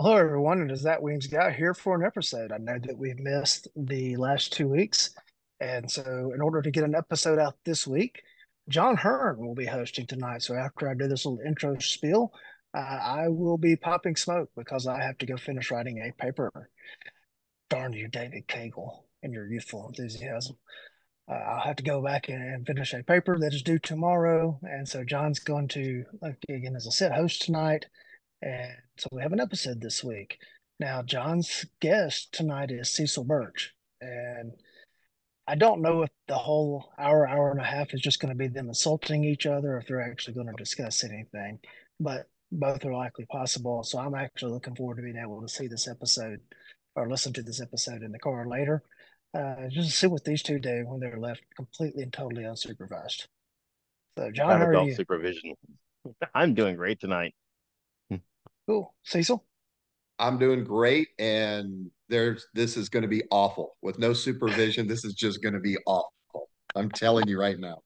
Hello, everyone. It is that Weems guy here for an episode. I know that we've missed the last two weeks. And so, in order to get an episode out this week, John Hearne will be hosting tonight. So, after I do this little intro spiel, uh, I will be popping smoke because I have to go finish writing a paper. Darn you, David Cagle, and your youthful enthusiasm. Uh, I'll have to go back and, finish a paper that is due tomorrow. And so, John's going to, again, as I said, host tonight. And so we have an episode this week. Now, John's guest tonight is Cecil Birch. And I don't know if the whole hour, hour and a half is just going to be them insulting each other, if they're actually going to discuss anything. But both are likely possible. So I'm actually looking forward to being able to see this episode or listen to this episode in the car later. Uh, just to see what these two do when they're left completely and totally unsupervised. So, John, how are you? supervision. I'm doing great tonight. Cool. Cecil? I'm doing great, and there's this is going to be awful with no supervision. this is just going to be awful. I'm telling you right now.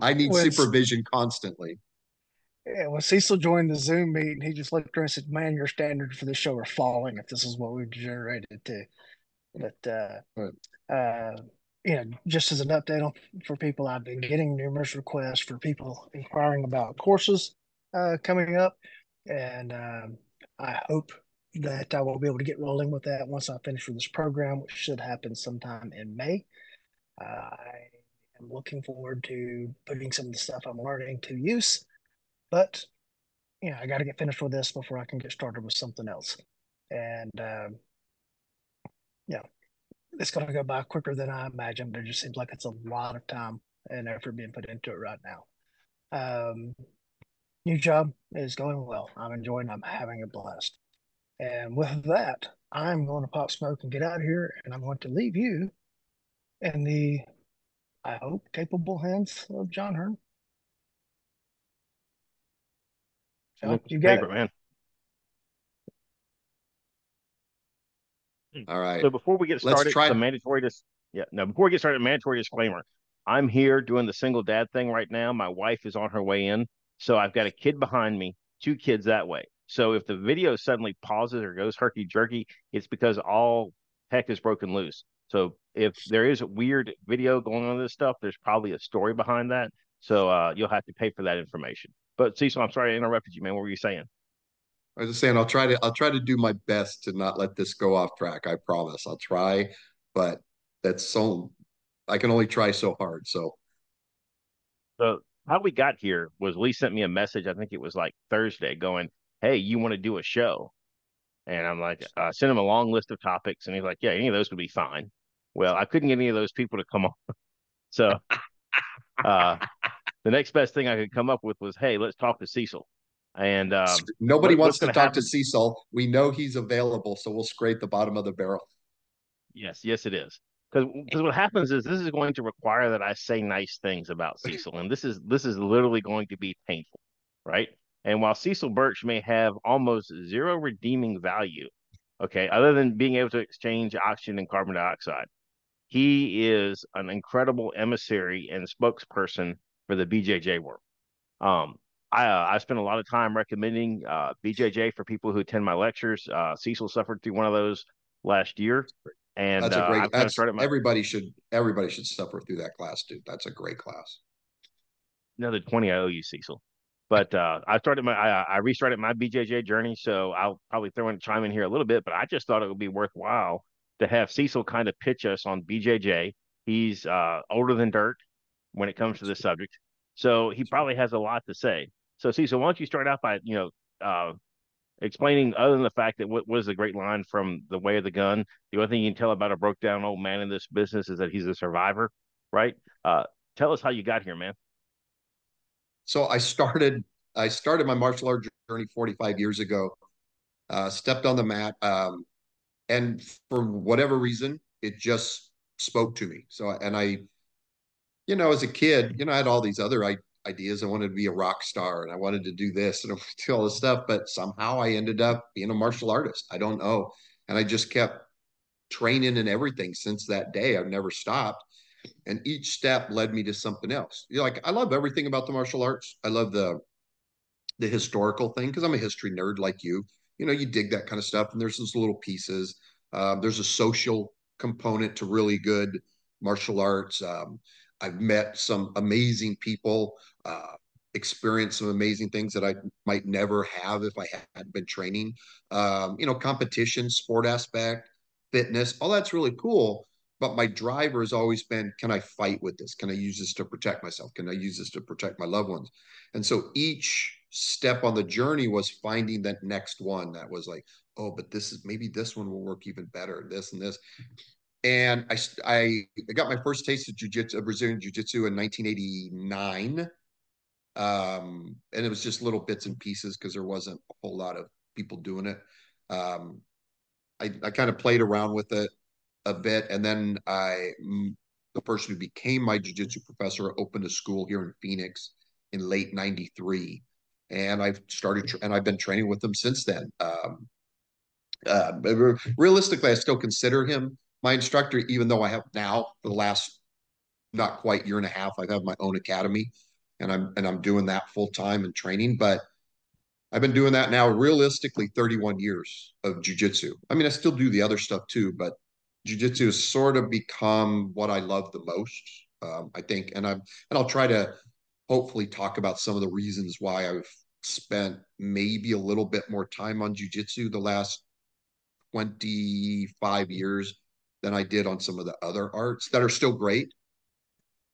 I need When- supervision constantly. Yeah, when Cecil joined the Zoom meeting, he just looked around and said, Man, your standards for this show are falling if this is what we've generated to. But uh Right. uh you know, just as an update on for people, I've been getting numerous requests for people inquiring about courses uh coming up. And um I hope that I will be able to get rolling with that once I finish with this program, which should happen sometime in May. Uh, I am looking forward to putting some of the stuff I'm learning to use but you know, I got to get finished with this before I can get started with something else. And um, yeah, it's going to go by quicker than I imagined. It just seems like it's a lot of time and effort being put into it right now. Um, new job is going well. I'm enjoying. I'm having a blast. And with that, I'm going to pop smoke and get out of here. And I'm going to leave you in the, I hope, capable hands of John Hearne. John, you got Paper, it. man. Hmm. All right. So before we get Let's started, try- the mandatory dis- yeah, no, before we get started, mandatory disclaimer. I'm here doing the single dad thing right now. My wife is on her way in. So I've got a kid behind me, two kids that way. So if the video suddenly pauses or goes herky jerky, it's because all heck is broken loose. So if there is a weird video going on this stuff, there's probably a story behind that. So uh, you'll have to pay for that information. But Cecil, I'm sorry I interrupted you, man. What were you saying? I was just saying I'll try to I'll try to do my best to not let this go off track. I promise. I'll try, but that's so I can only try so hard. So So how we got here was Lee sent me a message. I think it was like Thursday, going, "Hey, you want to do a show?" And I'm like, uh, sent him a long list of topics, and he's like, "Yeah, any of those would be fine." Well, I couldn't get any of those people to come on, so uh, the next best thing I could come up with was, "Hey, let's talk to Cecil." And um, nobody what- wants to talk happen- to Cecil. We know he's available, so we'll scrape the bottom of the barrel. Yes, yes, it is. Because what happens is this is going to require that I say nice things about Cecil, and this is this is literally going to be painful, right? And while Cecil Birch may have almost zero redeeming value, okay, other than being able to exchange oxygen and carbon dioxide, he is an incredible emissary and spokesperson for the BJJ world. Um, I uh, I spend a lot of time recommending uh, BJJ for people who attend my lectures. Uh, Cecil suffered through one of those last year, and That's uh, a great. I've kind of That's my everybody should everybody should suffer through that class, dude. That's a great class. another 20 I owe you, Cecil. but uh, I started my I, I, restarted my BJJ journey, so I'll probably throw in chime in here a little bit. But I just thought it would be worthwhile to have Cecil kind of pitch us on BJJ. He's uh, older than dirt when it comes to this subject, so he probably has a lot to say. So Cecil, why don't you start out by you know uh, explaining other than the fact that what was the great line from the way of the gun? The only thing you can tell about a broke down old man in this business is that he's a survivor right? Uh, tell us how you got here man. So i started i started my martial art journey 45 years ago. Uh, stepped on the mat um, and for whatever reason it just spoke to me. So and i you know as a kid you know i had all these other I, ideas. I wanted to be a rock star and I wanted to do this and do all this stuff. But somehow I ended up being a martial artist. I don't know. And I just kept training and everything since that day. I've never stopped. And each step led me to something else. You're like I love everything about the martial arts. I love the the historical thing because I'm a history nerd like you. You know, you dig that kind of stuff. And there's those little pieces. Uh, there's a social component to really good martial arts. Um, I've met some amazing people, uh, experienced some amazing things that I might never have if I hadn't been training. Um, you know, competition, sport aspect, fitness, all that's really cool. But my driver has always been can I fight with this? Can I use this to protect myself? Can I use this to protect my loved ones? And so each step on the journey was finding that next one that was like, oh, but this is maybe this one will work even better, this and this and I, I got my first taste of jiu-jitsu, Brazilian jiu-jitsu in 1989. Um, and it was just little bits and pieces because there wasn't a whole lot of people doing it. Um, I, I kind of played around with it a bit. And then I, the person who became my jiu-jitsu professor opened a school here in Phoenix in late 93. And I've started, and I've been training with him since then. Um, uh, realistically, I still consider him my instructor, even though I have now for the last not quite year and a half, I've had my own academy and I'm and I'm doing that full time and training. But I've been doing that now realistically 31 years of jujitsu. I mean, I still do the other stuff too, but jujitsu has sort of become what I love the most. Um, I think, and I'm and I'll try to hopefully talk about some of the reasons why I've spent maybe a little bit more time on jujitsu the last 25 years than I did on some of the other arts that are still great.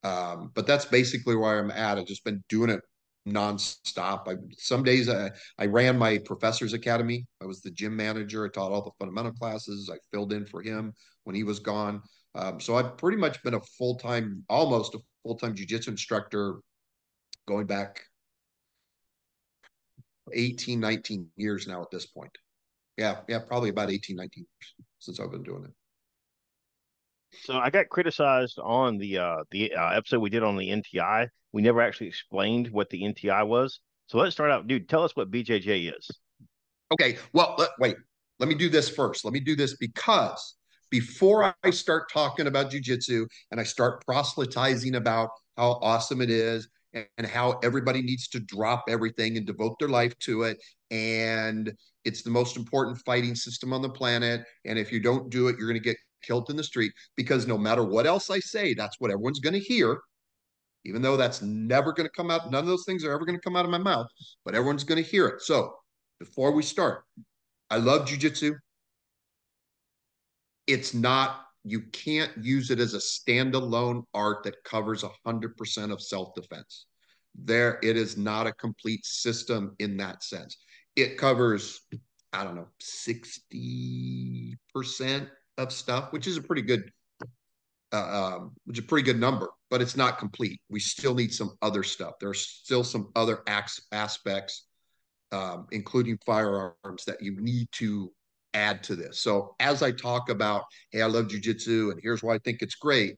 Um, but that's basically where I'm at. I've just been doing it nonstop. I some days I, I ran my professor's academy. I was the gym manager. I taught all the fundamental classes. I filled in for him when he was gone. Um, so I've pretty much been a full time, almost a full time jujitsu instructor going back 18, 19 years now at this point. Yeah, yeah, probably about 18, 19 years since I've been doing it. So I got criticized on the uh, the uh, episode we did on the NTI. We never actually explained what the NTI was. So let's start out, dude. Tell us what BJJ is. Okay. Well, let, wait. Let me do this first. Let me do this because before I start talking about jujitsu and I start proselytizing about how awesome it is and, and how everybody needs to drop everything and devote their life to it and it's the most important fighting system on the planet and if you don't do it you're going to get killed in the street because no matter what else I say, that's what everyone's going to hear. Even though that's never going to come out, none of those things are ever going to come out of my mouth, but everyone's going to hear it. So before we start, I love jujitsu. It's not, you can't use it as a standalone art that covers 100% of self defense. There, it is not a complete system in that sense. It covers, I don't know, 60% of stuff, which is a pretty good, uh, um, which is a pretty good number, but it's not complete. We still need some other stuff. There's still some other acts, aspects, um, including firearms, that you need to add to this. So as I talk about, hey, I love jujitsu, and here's why I think it's great.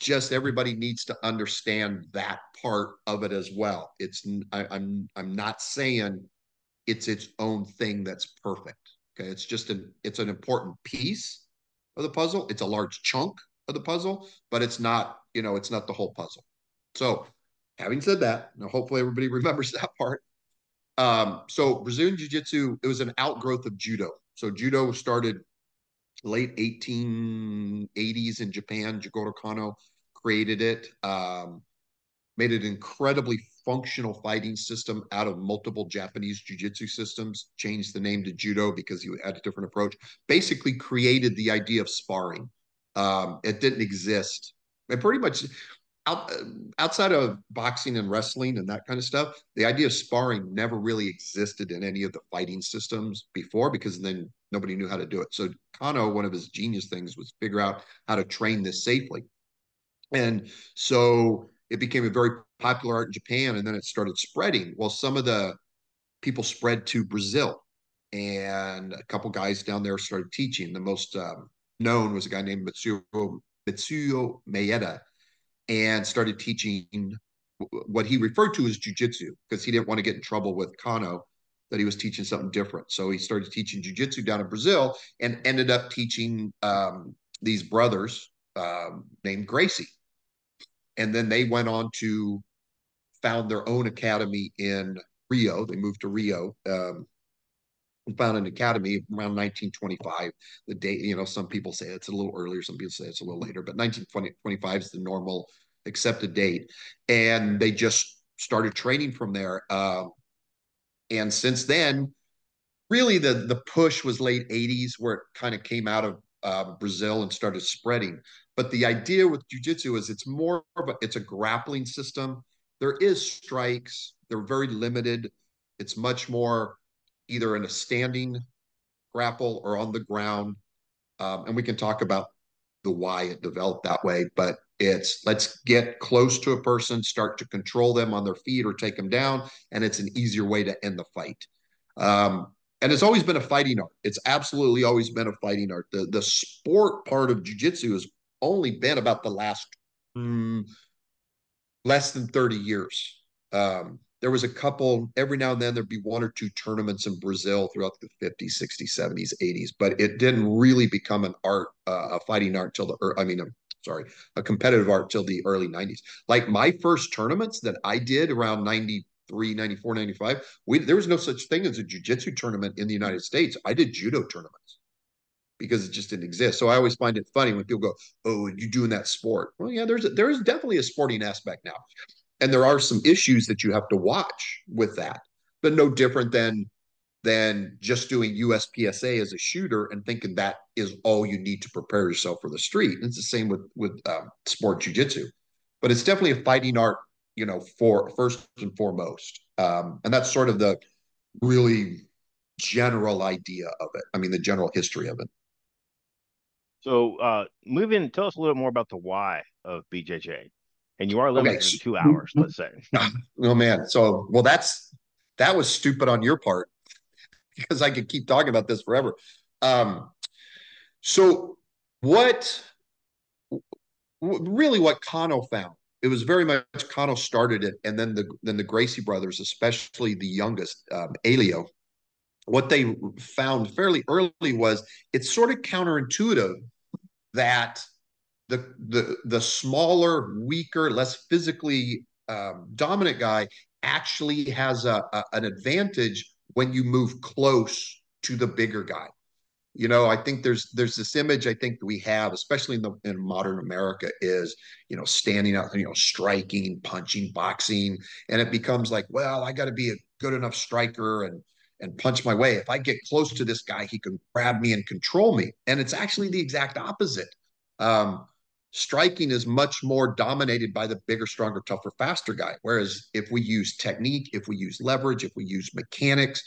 Just everybody needs to understand that part of it as well. It's I, I'm I'm not saying it's its own thing that's perfect. Okay, it's just an it's an important piece of the puzzle. It's a large chunk of the puzzle, but it's not, you know, it's not the whole puzzle. So, having said that, now hopefully everybody remembers that part. Um, so Brazilian Jiu Jitsu, it was an outgrowth of judo. So judo started late 1880s in Japan. Jigoro Kano created it, um, made it incredibly functional fighting system out of multiple Japanese jiu-jitsu systems, changed the name to judo because he had a different approach, basically created the idea of sparring. Um, it didn't exist. And pretty much out, outside of boxing and wrestling and that kind of stuff, the idea of sparring never really existed in any of the fighting systems before because then nobody knew how to do it. So Kano, one of his genius things was figure out how to train this safely. And so it became a very popular art in Japan and then it started spreading. Well, some of the people spread to Brazil and a couple guys down there started teaching. The most um, known was a guy named Mitsuyo, Mitsuyo Maeda and started teaching what he referred to as jujitsu because he didn't want to get in trouble with Kano that he was teaching something different. So he started teaching jujitsu down in Brazil and ended up teaching um, these brothers um, named Gracie. And then they went on to found their own academy in Rio. They moved to Rio um, found an academy around 1925. The date, you know, some people say it's a little earlier, some people say it's a little later, but 1925 is the normal accepted date. And they just started training from there. Uh, and since then, really the the push was late 80s where it kind of came out of uh, Brazil and started spreading. But the idea with jujitsu is it's more of a, it's a grappling system. There is strikes. They're very limited. It's much more either in a standing grapple or on the ground. Um, and we can talk about the why it developed that way. But it's let's get close to a person, start to control them on their feet or take them down, and it's an easier way to end the fight. Um, and it's always been a fighting art. It's absolutely always been a fighting art. The the sport part of jujitsu has only been about the last mm, less than 30 years. Um, there was a couple every now and then there'd be one or two tournaments in brazil throughout the 50s 60s 70s 80s but it didn't really become an art uh, a fighting art till the i mean sorry a competitive art till the early 90s like my first tournaments that i did around 93 94 95 we, there was no such thing as a jiu-jitsu tournament in the united states. I did judo tournaments because it just didn't exist. So I always find it funny when people go, "Oh, you doing that sport?" Well, yeah, there's a, there is definitely a sporting aspect now and there are some issues that you have to watch with that but no different than than just doing USPSA as a shooter and thinking that is all you need to prepare yourself for the street. And it's the same with with um, sport jujitsu, but it's definitely a fighting art, you know, for first and foremost. Um, and that's sort of the really general idea of it. I mean, the general history of it. So, uh, moving, tell us a little more about the why of BJJ and you are limited okay. to two hours, let's say. Oh man, so well, that's that was stupid on your part because I could keep talking about this forever. Um, so what really what Kano found it was very much Kano started it, and then the then the Gracie brothers, especially the youngest, um, Helio, what they found fairly early was it's sort of counterintuitive that the the the smaller, weaker, less physically um, dominant guy actually has a, a, an advantage when you move close to the bigger guy. You know, I think there's there's this image I think that we have, especially in the in modern America, is you know standing up, you know, striking, punching, boxing, and it becomes like, well, I got to be a good enough striker and and punch my way. If I get close to this guy, he can grab me and control me. And it's actually the exact opposite. Um, striking is much more dominated by the bigger, stronger, tougher, faster guy. Whereas if we use technique, if we use leverage, if we use mechanics,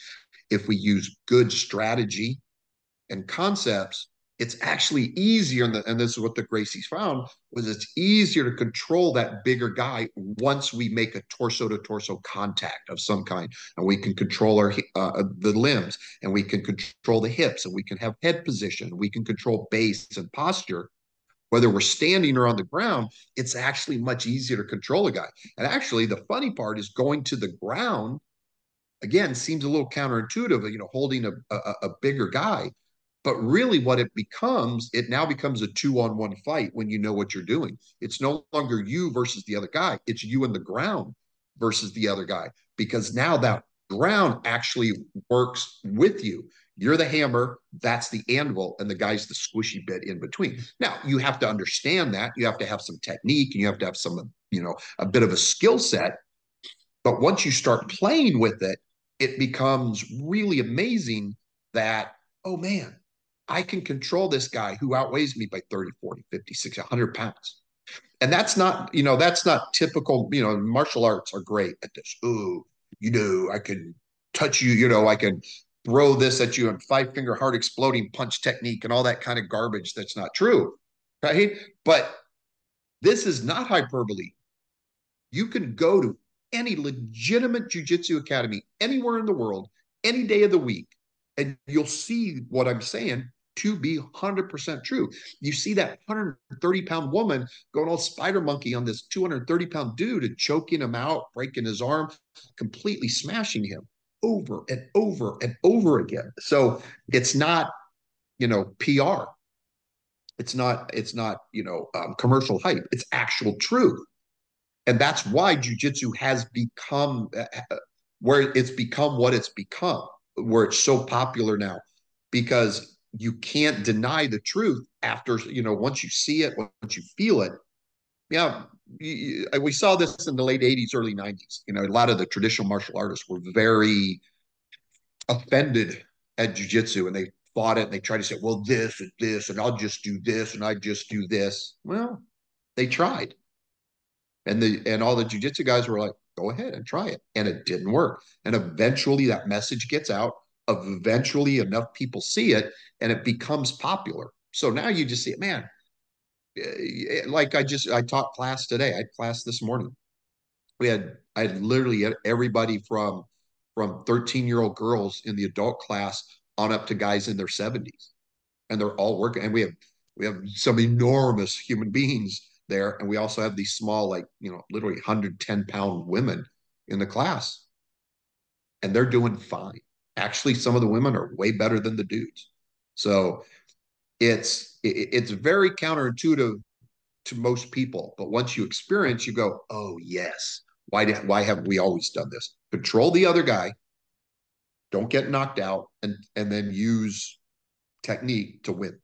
if we use good strategy and concepts, it's actually easier. And, the, and this is what the Gracies found was it's easier to control that bigger guy once we make a torso to torso contact of some kind, and we can control our uh, the limbs, and we can control the hips, and we can have head position, we can control base and posture whether we're standing or on the ground, it's actually much easier to control a guy. And actually, the funny part is going to the ground. Again, seems a little counterintuitive, you know, holding a, a, a bigger guy. But really, what it becomes, it now becomes a two on one fight when you know what you're doing. It's no longer you versus the other guy, it's you and the ground versus the other guy, because now that ground actually works with you. You're the hammer, that's the anvil, and the guy's the squishy bit in between. Now, you have to understand that. You have to have some technique and you have to have some, you know, a bit of a skill set. But once you start playing with it, it becomes really amazing that, oh man, I can control this guy who outweighs me by 30, 40, 50, 60, 100 pounds. And that's not, you know, that's not typical, you know, martial arts are great at this. Ooh, you know, I can touch you, you know, I can throw this at you and five finger heart exploding punch technique and all that kind of garbage that's not true. Right. But this is not hyperbole. You can go to any legitimate jujitsu academy anywhere in the world, any day of the week, and you'll see what I'm saying to be 100% true. You see that 130 pound woman going all spider monkey on this 230 pound dude and choking him out, breaking his arm, completely smashing him over and over and over again. So it's not, you know, PR. It's not, it's not, you know, um, commercial hype. It's actual truth. And that's why jujitsu has become uh, uh, where it's become what it's become, where it's so popular now, because you can't deny the truth after, you know, once you see it, once you feel it. Yeah, uh, we saw this in the late 80s, early 90s. You know, a lot of the traditional martial artists were very offended at jujitsu and they fought it and they tried to say, well, this and this, and I'll just do this and I just do this. Well, they tried. And the and all the jujitsu guys were like, go ahead and try it. And it didn't work. And eventually that message gets out. Eventually enough people see it and it becomes popular. So now you just see it, man. Eh, like I just I taught class today. I had class this morning. We had I had literally everybody from from 13 year old girls in the adult class on up to guys in their 70s and they're all working and we have we have some enormous human beings there and we also have these small like you know literally 110 pound women in the class and they're doing fine actually some of the women are way better than the dudes. So it's it's very counterintuitive to most people but once you experience you go oh yes. Why did why have we always done this? Control the other guy. Don't get knocked out and and then use technique to win.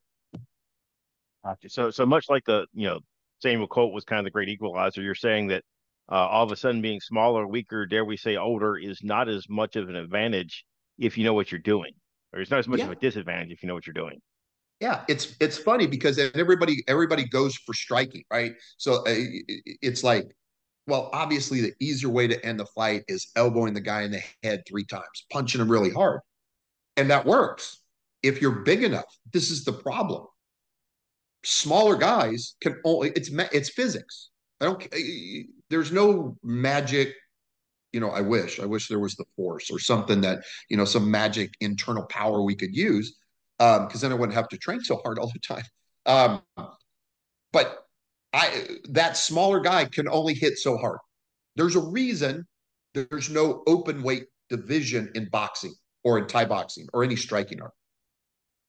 Gotcha. so so much like the you know Samuel Colt was kind of the great equalizer. You're saying that uh, all of a sudden being smaller, weaker, dare we say older, is not as much of an advantage if you know what you're doing, or it's not as much yeah. of a disadvantage if you know what you're doing. Yeah, it's it's funny because everybody everybody goes for striking, right? So uh, it's like, well, obviously the easier way to end the fight is elbowing the guy in the head three times, punching him really hard, and that works if you're big enough. This is the problem smaller guys can only it's it's physics. I don't. There's no magic. You know, I wish I wish there was the force or something that you know some magic internal power we could use Um, because um, then I wouldn't have to train so hard all the time. Um, but I that smaller guy can only hit so hard. There's a reason there's no open weight division in boxing or in Thai boxing or any striking art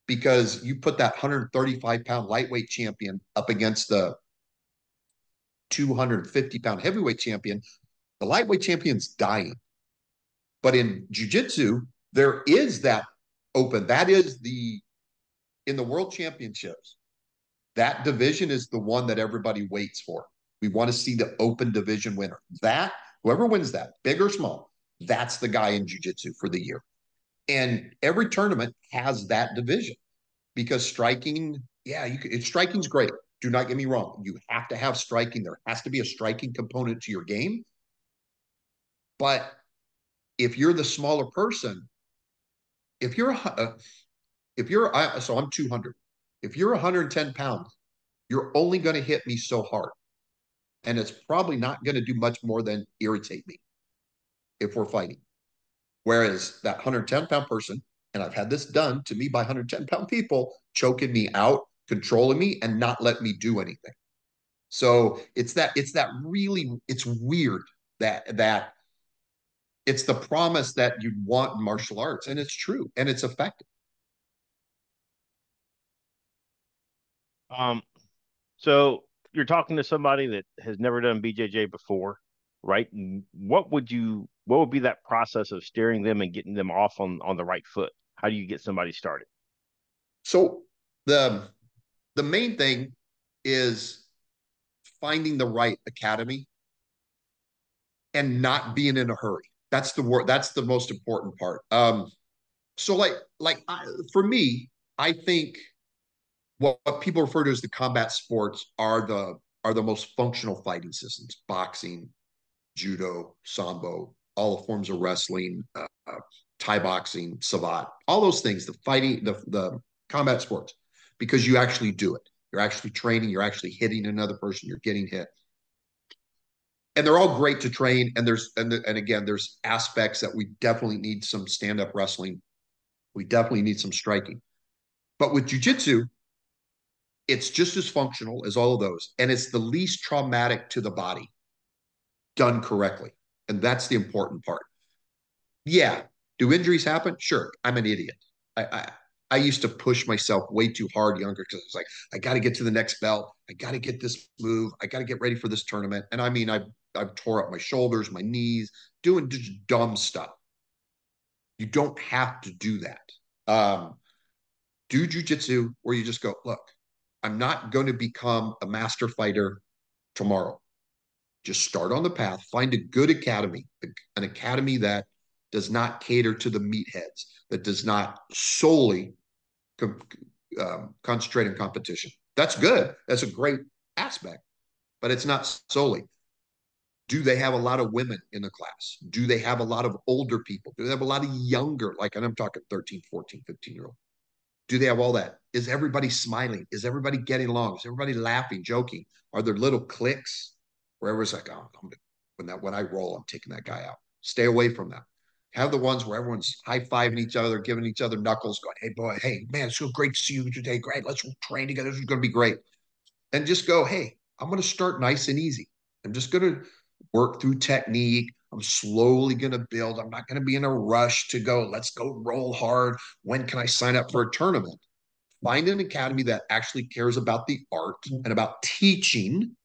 because you put that 135 pound lightweight champion up against the 250 pound heavyweight champion, the lightweight champion's dying. But in jujitsu, there is that open. That is the in the world championships. That division is the one that everybody waits for. We want to see the open division winner. That whoever wins that, big or small, that's the guy in jujitsu for the year. And every tournament has that division because striking, yeah, you striking's great. Do not get me wrong. You have to have striking. There has to be a striking component to your game. But if you're the smaller person, if you're uh, if you're uh, so I'm 200. If you're 110 pounds, you're only going to hit me so hard, and it's probably not going to do much more than irritate me if we're fighting. Whereas that 110 pound person, and I've had this done to me by 110 pound people, choking me out, controlling me, and not let me do anything. So it's that it's that really it's weird that that it's the promise that you want in martial arts, and it's true and it's effective. Um, so you're talking to somebody that has never done BJJ before, right? What would you what would be that process of steering them and getting them off on on the right foot? How do you get somebody started? So the the main thing is finding the right academy. and not being in a hurry. That's the word. That's the most important part. Um, so like like I, for me, I think what, what people refer to as the combat sports are the are the most functional fighting systems: boxing, judo, sambo, all the forms of wrestling, uh, Thai boxing, savate, all those things. The fighting, the the combat sports, because you actually do it. You're actually training. You're actually hitting another person. You're getting hit and they're all great to train. And there's and and again, there's aspects that we definitely need some stand up wrestling. We definitely need some striking. But with jujitsu, it's just as functional as all of those, and it's the least traumatic to the body, done correctly, and that's the important part. Yeah, do injuries happen? Sure, I'm an idiot. I, I I used to push myself way too hard younger because I was like, I got to get to the next belt. I got to get this move. I got to get ready for this tournament. And I mean, I I've tore up my shoulders, my knees, doing just dumb stuff. You don't have to do that. Um, do jujitsu where you just go, look, I'm not going to become a master fighter tomorrow. Just start on the path, find a good academy, an academy that does not cater to the meatheads, that does not solely com- um, concentrate on competition. That's good. That's a great aspect, but it's not solely. Do they have a lot of women in the class? Do they have a lot of older people? Do they have a lot of younger, like, and I'm talking 13, 14, 15 year old? Do they have all that? Is everybody smiling? Is everybody getting along? Is everybody laughing, joking? Are there little clicks where everyone's like, oh, I'm, when that when I roll, I'm taking that guy out. Stay away from that. Have the ones where everyone's high fiving each other, giving each other knuckles, going, "Hey boy, hey man, it's so great to see you today. Great, let's train together. This is going to be great." And just go, "Hey, I'm going to start nice and easy. I'm just going to work through technique. I'm slowly going to build. I'm not going to be in a rush to go, let's go roll hard. When can I sign up for a tournament? Find an academy that actually cares about the art mm-hmm. and about teaching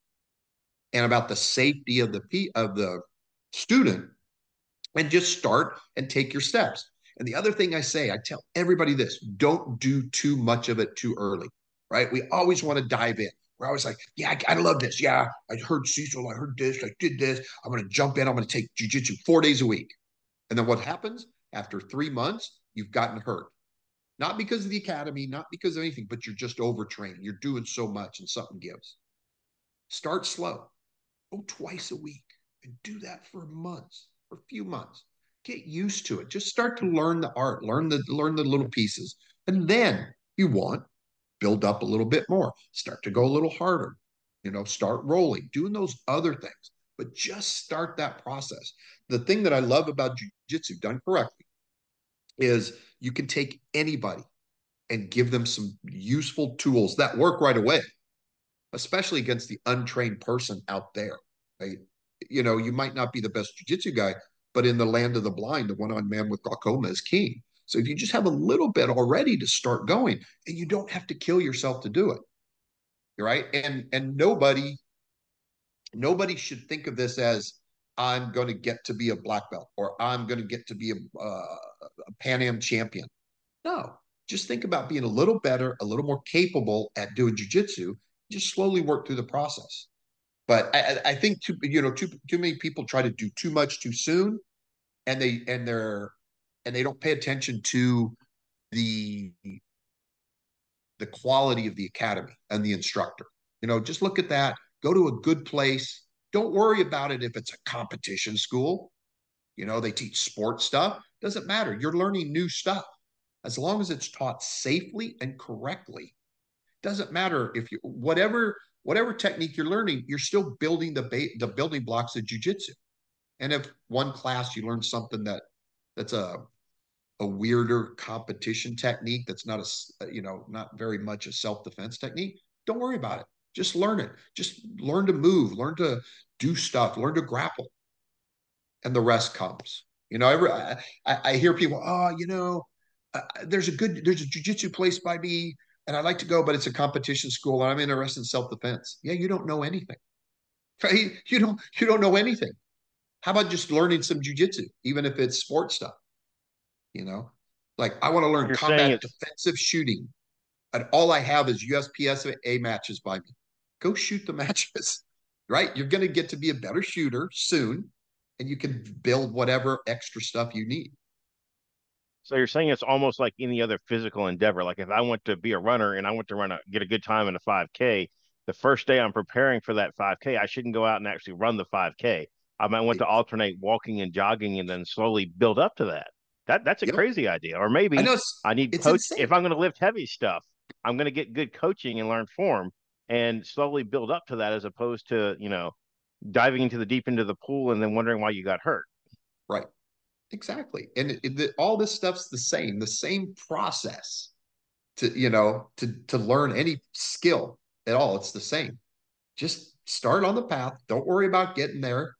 and about the safety of the of the student and just start and take your steps. And the other thing I say, I tell everybody this, don't do too much of it too early, right? We always want to dive in. We're always like, yeah, I, I love this. Yeah, I heard Cecil. I heard this. I did this. I'm going to jump in. I'm going to take jujitsu four days a week. And then what happens? After three months, you've gotten hurt. Not because of the academy, not because of anything, but you're just overtrained. You're doing so much and something gives. Start slow. Go twice a week and do that for months, for a few months. Get used to it. Just start to learn the art, learn the learn the little pieces. And then you want build up a little bit more, start to go a little harder, you know, start rolling, doing those other things, but just start that process. The thing that I love about jujitsu done correctly is you can take anybody and give them some useful tools that work right away, especially against the untrained person out there. Right? You know, you might not be the best jujitsu guy, but in the land of the blind, the one-on man with glaucoma is king. So if you just have a little bit already to start going, and you don't have to kill yourself to do it, right? And and nobody nobody should think of this as I'm going to get to be a black belt or I'm going to get to be a, uh, a Pan Am champion. No, just think about being a little better, a little more capable at doing jujitsu. Just slowly work through the process. But I, I think too, you know, too too many people try to do too much too soon, and they and they're and they don't pay attention to the the quality of the academy and the instructor. You know, just look at that. Go to a good place. Don't worry about it if it's a competition school. You know, they teach sports stuff. Doesn't matter. You're learning new stuff. As long as it's taught safely and correctly. Doesn't matter if you whatever whatever technique you're learning, you're still building the ba- the building blocks of jujitsu. And if one class you learn something that that's a a weirder competition technique that's not a you know not very much a self-defense technique don't worry about it. Just learn it. Just learn to move learn to do stuff learn to grapple. And the rest comes. You know I, I hear people oh you know uh, there's a good there's a jiu-jitsu place by me and I'd like to go but it's a competition school and i'm interested in self-defense yeah you don't know anything right you don't you don't know anything how about just learning some jiu-jitsu even if it's sports stuff you know, like I want to learn You're combat defensive shooting, and all I have is USPSA matches by me. Go shoot the matches, right? You're going to get to be a better shooter soon. and you can build whatever extra stuff you need. So you're saying it's almost like any other physical endeavor. Like if I want to be a runner and I want to run a get a good time in a 5K, the first day I'm preparing for that 5K, I shouldn't go out and actually run the 5K. I might want to alternate walking and jogging and then slowly build up to that. That that's a yep. crazy idea. Or maybe I, I need coach if I'm going to lift heavy stuff. I'm going to get good coaching and learn form and slowly build up to that as opposed to, you know, diving into the deep end of the pool and then wondering why you got hurt. Right. Exactly. And it, it, all this stuff's the same, the same process to, you know, to, to learn any skill at all. It's the same. Just start on the path. Don't worry about getting there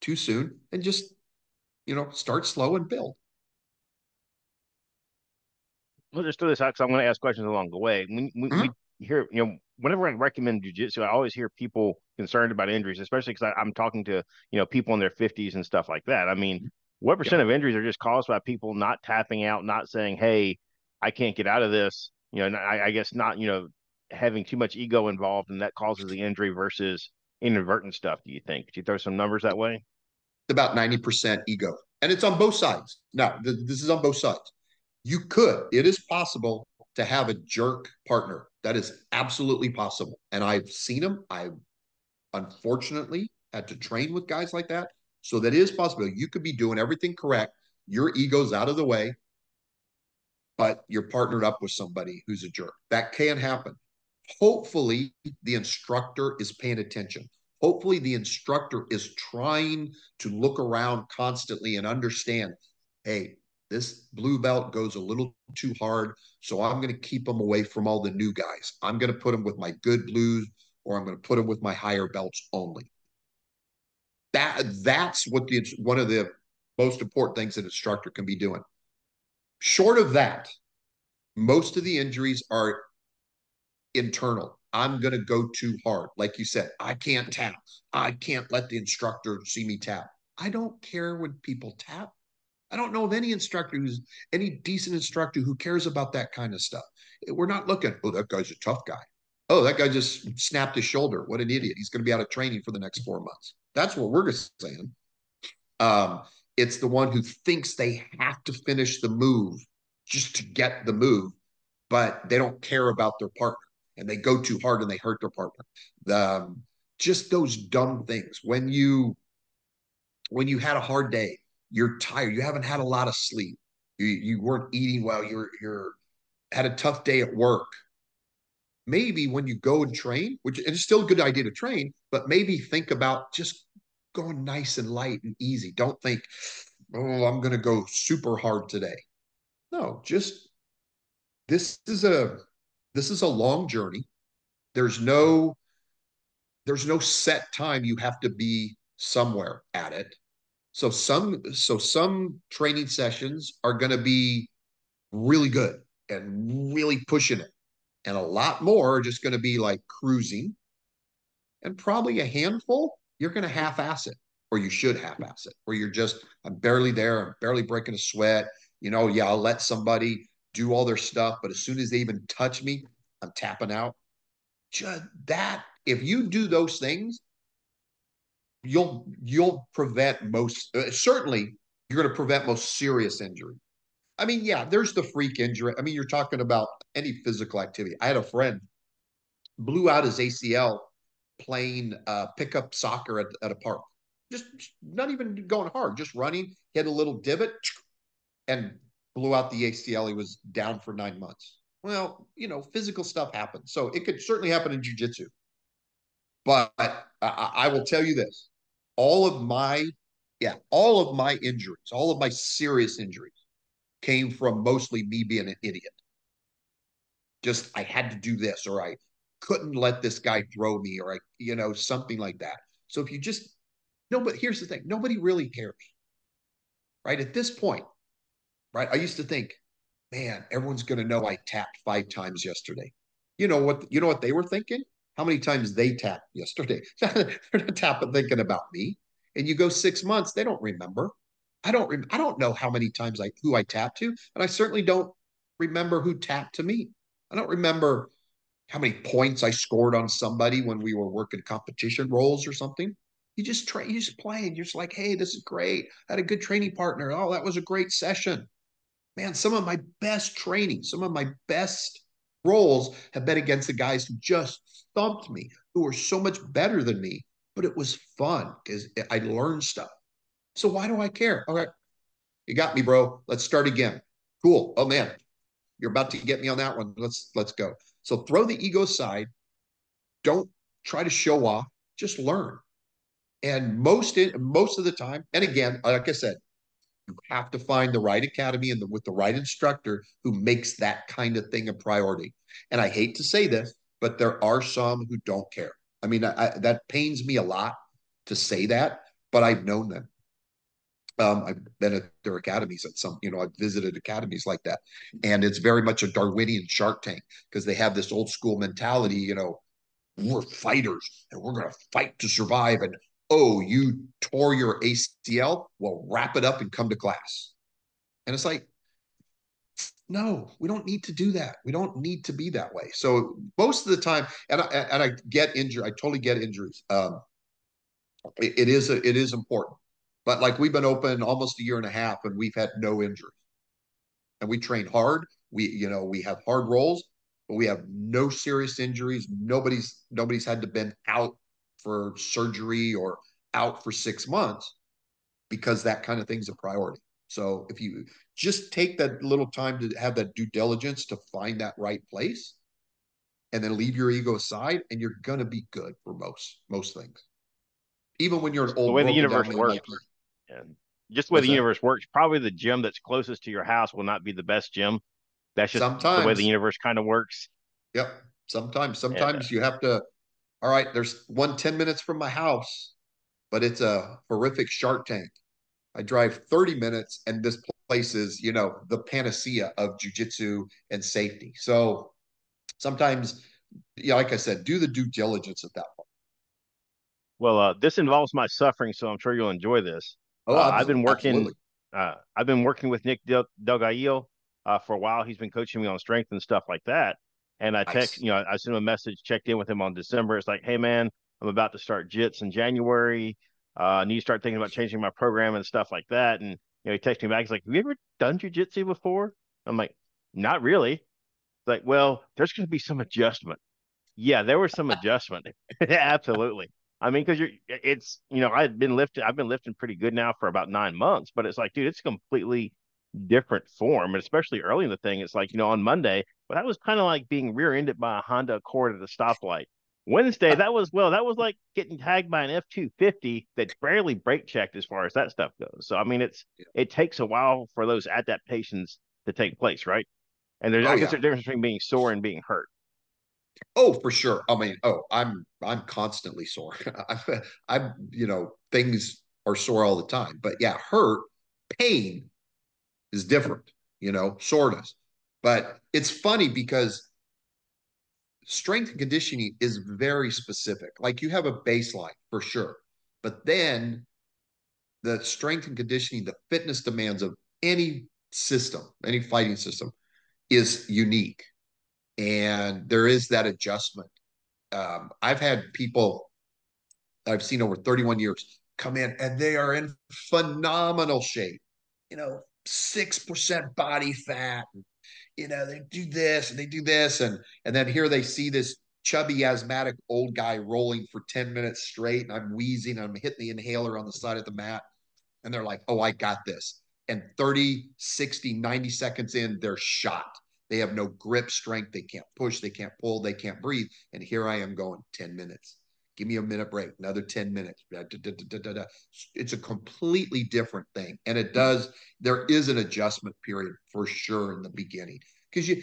too soon and just, you know, start slow and build. We'll just throw this out because I'm going to ask questions along the way. When, when mm-hmm. we hear, you know, whenever I recommend jujitsu, I always hear people concerned about injuries, especially because I'm talking to you know people in their 50s and stuff like that. I mean, what percent yeah. of injuries are just caused by people not tapping out, not saying, "Hey, I can't get out of this." You know, I, I guess not. You know, having too much ego involved, and that causes the injury versus inadvertent stuff. Do you think? Could you throw some numbers that way? About 90% ego, and it's on both sides. Now, th- this is on both sides. You could, it is possible to have a jerk partner. That is absolutely possible. And I've seen them. I've unfortunately had to train with guys like that. So that is possible. You could be doing everything correct. Your ego's out of the way, but you're partnered up with somebody who's a jerk. That can happen. Hopefully, the instructor is paying attention. Hopefully, the instructor is trying to look around constantly and understand hey, this blue belt goes a little too hard. So I'm going to keep them away from all the new guys. I'm going to put them with my good blues or I'm going to put them with my higher belts only. That that's what the one of the most important things an instructor can be doing. Short of that, most of the injuries are internal. I'm going to go too hard. Like you said, I can't tap. I can't let the instructor see me tap. I don't care when people tap. I don't know of any instructor who's any decent instructor who cares about that kind of stuff. We're not looking, oh, that guy's a tough guy. Oh, that guy just snapped his shoulder. What an idiot. He's going to be out of training for the next four months. That's what we're just saying. Um, it's the one who thinks they have to finish the move just to get the move, but they don't care about their partner and they go too hard and they hurt their partner. The, um, just those dumb things. When you when you had a hard day you're tired. You haven't had a lot of sleep. You, you weren't eating well. You're you're had a tough day at work. Maybe when you go and train, which it's still a good idea to train, but maybe think about just going nice and light and easy. Don't think, oh, I'm going to go super hard today. No, just this is a this is a long journey. There's no there's no set time you have to be somewhere at it. So some so some training sessions are going to be really good and really pushing it. And a lot more are just going to be like cruising. And probably a handful, you're going to half ass it, or you should half ass it, where you're just, I'm barely there, I'm barely breaking a sweat. You know, yeah, I'll let somebody do all their stuff, but as soon as they even touch me, I'm tapping out. Just that, if you do those things, you'll you'll prevent most uh, certainly you're going to prevent most serious injury. I mean, yeah, there's the freak injury. I mean, you're talking about any physical activity. I had a friend blew out his ACL playing uh, pickup soccer at, at a park. Just not even going hard, just running. Hit a little divot and blew out the ACL. He was down for nine months. Well, you know, physical stuff happens. So it could certainly happen in jujitsu. But I, I will tell you this all of my yeah all of my injuries all of my serious injuries came from mostly me being an idiot. Just i had to do this or i couldn't let this guy throw me or i you know something like that. So if you just no but here's the thing. Nobody really cares right? At this point right i used to think man everyone's going to know i tapped five times yesterday. You know what you know what they were thinking? How many times they tapped yesterday. They're not tapping thinking about me. And you go six months, they don't remember. I don't. I don't know how many times I who I tapped to, and I certainly don't remember who tapped to me. I don't remember how many points I scored on somebody when we were working competition rolls or something. You just train, you just play, and you're just like, hey, this is great. I had a good training partner. Oh, that was a great session. Man, some of my best training, some of my best rolls have been against the guys who just thumped me, who were so much better than me. But it was fun because I learned stuff. So why do I care? All right, you got me, bro. Let's start again. Cool. Oh man, you're about to get me on that one. Let's let's go. So throw the ego aside. Don't try to show off. Just learn. And most in, most of the time, and again, like I said, you have to find the right academy and the, with the right instructor who makes that kind of thing a priority. And I hate to say this, but there are some who don't care. I mean, I, that pains me a lot to say that, but I've known them. Um, I've been at their academies at some, you know, I've visited academies like that. And it's very much a Darwinian shark tank because they have this old school mentality, you know, we're fighters and we're going to fight to survive. And oh, you tore your ACL? Well, wrap it up and come to class. And it's like, no, we don't need to do that. We don't need to be that way. So most of the time, and I, and I get injured. I totally get injuries. Um, it, it is a, it is important. But like we've been open almost a year and a half, and we've had no injuries. And we train hard. We you know we have hard rolls, but we have no serious injuries. Nobody's nobody's had to been out for surgery or out for six months because that kind of thing's a priority. So if you just take that little time to have that due diligence to find that right place and then leave your ego aside and you're going to be good for most most things even when you're an old the way the universe works and just the way the that? universe works probably the gym that's closest to your house will not be the best gym that's just sometimes. the way the universe kind of works yep sometimes sometimes yeah. you have to all right, there's one 10 minutes from my house, but it's a horrific shark tank. I drive 30 minutes and this place is, you know, the panacea of jujitsu and safety. So sometimes, yeah, like I said, do the due diligence at that point. Well, uh, this involves my suffering, so I'm sure you'll enjoy this. Oh, uh, I've been working. Uh, I've been working with Nick Del, Delgadillo uh, for a while. He's been coaching me on strength and stuff like that. And I text, nice. you know, I sent him a message, checked in with him on December. It's like, hey man, I'm about to start JITS in January. Uh, I need to start thinking about changing my program and stuff like that. And you know, he texted me back. He's like, Have you ever done jujitsu before? I'm like, Not really. It's like, well, there's going to be some adjustment. Yeah, there was some adjustment. Absolutely. I mean, because you're, it's, you know, I've been lifting, I've been lifting pretty good now for about nine months, but it's like, dude, it's completely different form, and especially early in the thing, it's like you know on Monday, but that was kind of like being rear-ended by a Honda Accord at a stoplight. Wednesday, that was well, that was like getting tagged by an F two fifty that's barely brake checked as far as that stuff goes. So I mean, it's yeah. it takes a while for those adaptations to take place, right? And there's oh, I guess yeah. there's a difference between being sore and being hurt. Oh, for sure. I mean, oh, I'm I'm constantly sore. I'm, you know things are sore all the time, but yeah, hurt, pain is different, you know, of. But it's funny because strength and conditioning is very specific. Like you have a baseline for sure, but then the strength and conditioning, the fitness demands of any system, any fighting system is unique. And there is that adjustment. Um, I've had people I've seen over 31 years come in and they are in phenomenal shape. You know, 6% body fat. You know, they do this and they do this. And, and then here they see this chubby asthmatic old guy rolling for 10 minutes straight. And I'm wheezing. I'm hitting the inhaler on the side of the mat. And they're like, oh, I got this. And 30, 60, 90 seconds in, they're shot. They have no grip strength. They can't push. They can't pull. They can't breathe. And here I am going 10 minutes. Give me a minute break, another 10 minutes. It's a completely different thing. And it does, there is an adjustment period for sure in the beginning. Because you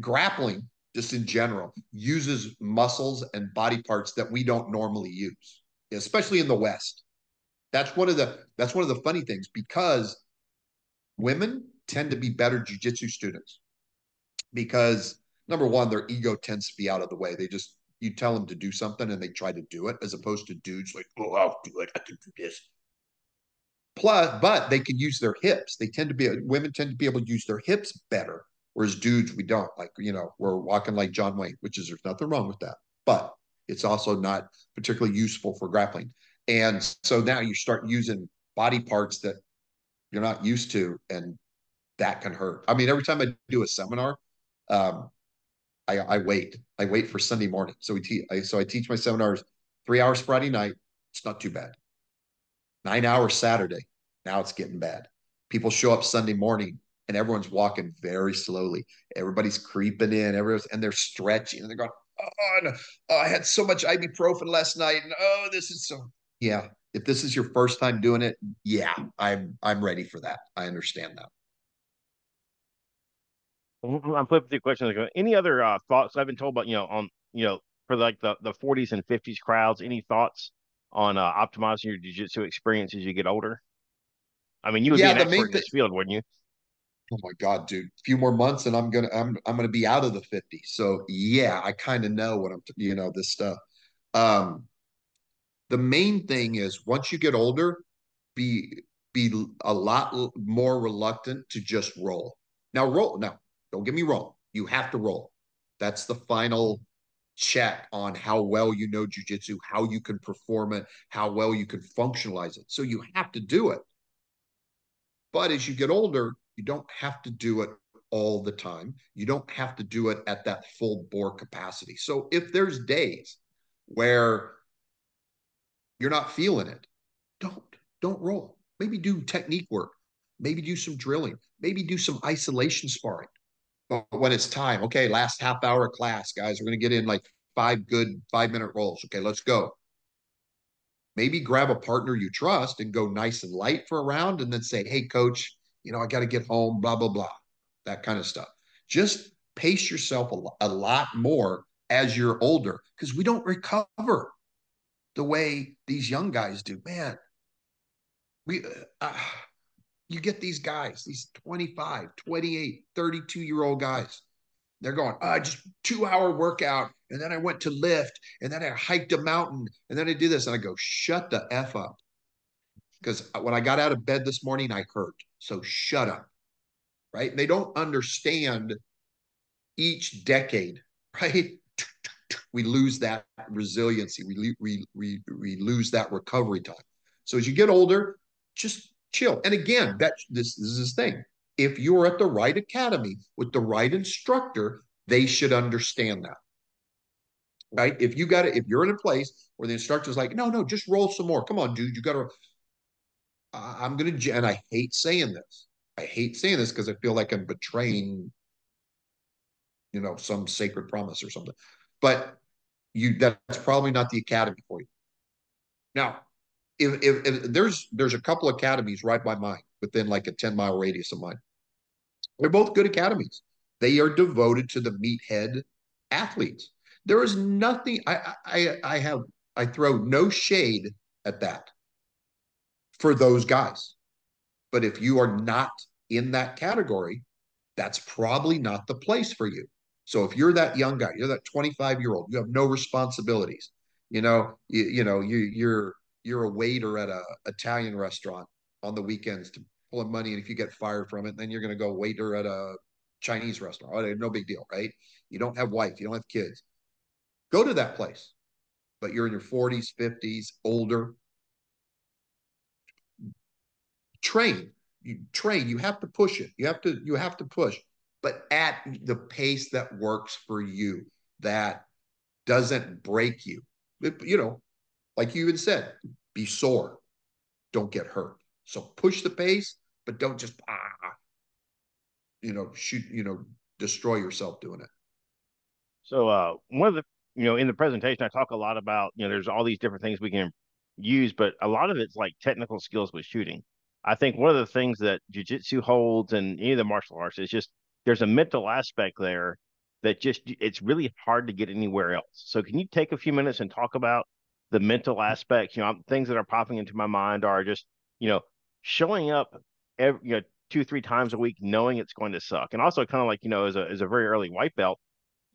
grappling, just in general, uses muscles and body parts that we don't normally use, especially in the West. That's one of the that's one of the funny things because women tend to be better jujitsu students because number one, their ego tends to be out of the way. They just you tell them to do something and they try to do it, as opposed to dudes like, oh, I'll do it. I can do this. Plus, but they can use their hips. They tend to be women tend to be able to use their hips better, whereas dudes we don't. Like you know, we're walking like John Wayne, which is there's nothing wrong with that, but it's also not particularly useful for grappling. And so now you start using body parts that you're not used to, and that can hurt. I mean, every time I do a seminar, um, I, I wait. I wait for Sunday morning. So we teach. So I teach my seminars three hours Friday night. It's not too bad. Nine hours Saturday. Now it's getting bad. People show up Sunday morning and everyone's walking very slowly. Everybody's creeping in. Everyone's and they're stretching and they're going. Oh, no. oh, I had so much ibuprofen last night, and oh, this is so. Yeah, if this is your first time doing it, yeah, I'm I'm ready for that. I understand that. I'm flipping through questions. Any other uh, thoughts? I've been told about you know on you know for like the the 40s and 50s crowds. Any thoughts on uh, optimizing your jiu-jitsu experience as you get older? I mean, you would yeah, be an expert in this field, wouldn't you? Oh my god, dude! A few more months and I'm gonna I'm I'm gonna be out of the 50s. So yeah, I kind of know what I'm you know this stuff. Um, the main thing is once you get older, be be a lot more reluctant to just roll. Now roll now don't get me wrong. You have to roll. That's the final check on how well you know jujitsu, how you can perform it, how well you can functionalize it. So you have to do it. But as you get older, you don't have to do it all the time. You don't have to do it at that full bore capacity. So if there's days where you're not feeling it, don't don't roll. Maybe do technique work. Maybe do some drilling. Maybe do some isolation sparring when it's time, okay, last half hour class, guys, we're going to get in like five good five minute rolls. Okay, let's go. Maybe grab a partner you trust and go nice and light for a round and then say, hey, coach, you know, I got to get home, blah, blah, blah, that kind of stuff. Just pace yourself a, lot more as you're older because we don't recover the way these young guys do. Man, we, uh, you get these guys, these 25, 28, 32 year old guys. They're going, oh, just two hour workout. And then I went to lift and then I hiked a mountain and then I do this. And I go, shut the F up. Because when I got out of bed this morning, I hurt. So shut up. Right. And they don't understand each decade, right? We lose that resiliency. We, we, we, we lose that recovery time. So as you get older, just chill. And again, that this, this is this thing. If you're at the right academy with the right instructor, they should understand that. Right? If you got it, if you're in a place where the instructor's like, no, no, just roll some more. Come on, dude, you got to. I'm gonna, and I hate saying this. I hate saying this because I feel like I'm betraying, you know, some sacred promise or something. But you, that's probably not the academy for you. Now, if, if, if, there's there's a couple academies right by mine within like a 10 mile radius of mine. They're both good academies. They are devoted to the meathead athletes. There is nothing i i i have i throw no shade at that for those guys. But if you are not in that category that's probably not the place for you. So if you're that young guy you're that 25 year old you have no responsibilities. You know you, you know you you're you're a waiter at a Italian restaurant on the weekends to pull in money, and if you get fired from it, then you're going to go waiter at a Chinese restaurant. Oh, no big deal, right? You don't have wife, you don't have kids. Go to that place, but you're in your 40s, 50s, older. Train, you train. You have to push it. You have to you have to push, but at the pace that works for you, that doesn't break you. You know, like you even said, be sore, don't get hurt. So push the pace, but don't just ah, you know, shoot, you know, destroy yourself doing it. So uh, one of the you know in the presentation I talk a lot about you know there's all these different things we can use, but a lot of it's like technical skills with shooting. I think one of the things that jujitsu holds and any of the martial arts is just there's a mental aspect there that just it's really hard to get anywhere else. So can you take a few minutes and talk about the mental aspects, you know, things that are popping into my mind are just, you know, showing up every, you know, two, three times a week, knowing it's going to suck. And also kind of like, you know, as a, as a very early white belt,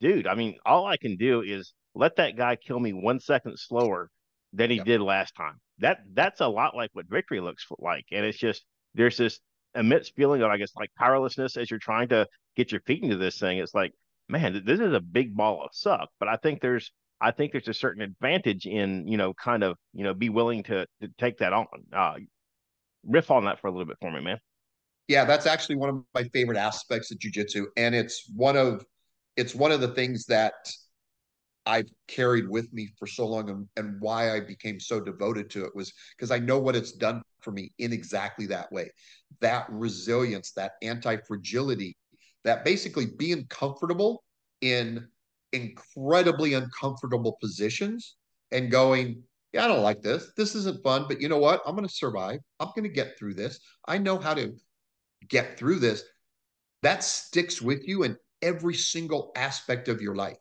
dude, I mean, all I can do is let that guy kill me one second slower than he yep. did last time. That that's a lot like what victory looks like. And it's just, there's this immense feeling of, I guess, like powerlessness as you're trying to get your feet into this thing. It's like, man, this is a big ball of suck. But I think there's I think there's a certain advantage in, you know, kind of, you know, be willing to, to take that on. Uh, riff on that for a little bit for me, man. Yeah, that's actually one of my favorite aspects of jujitsu, and it's one of it's one of the things that I've carried with me for so long, and, and why I became so devoted to it was because I know what it's done for me in exactly that way. That resilience, that anti fragility, that basically being comfortable in incredibly uncomfortable positions and going, yeah, I don't like this. This isn't fun, but you know what? I'm going to survive. I'm going to get through this. I know how to get through this. That sticks with you in every single aspect of your life.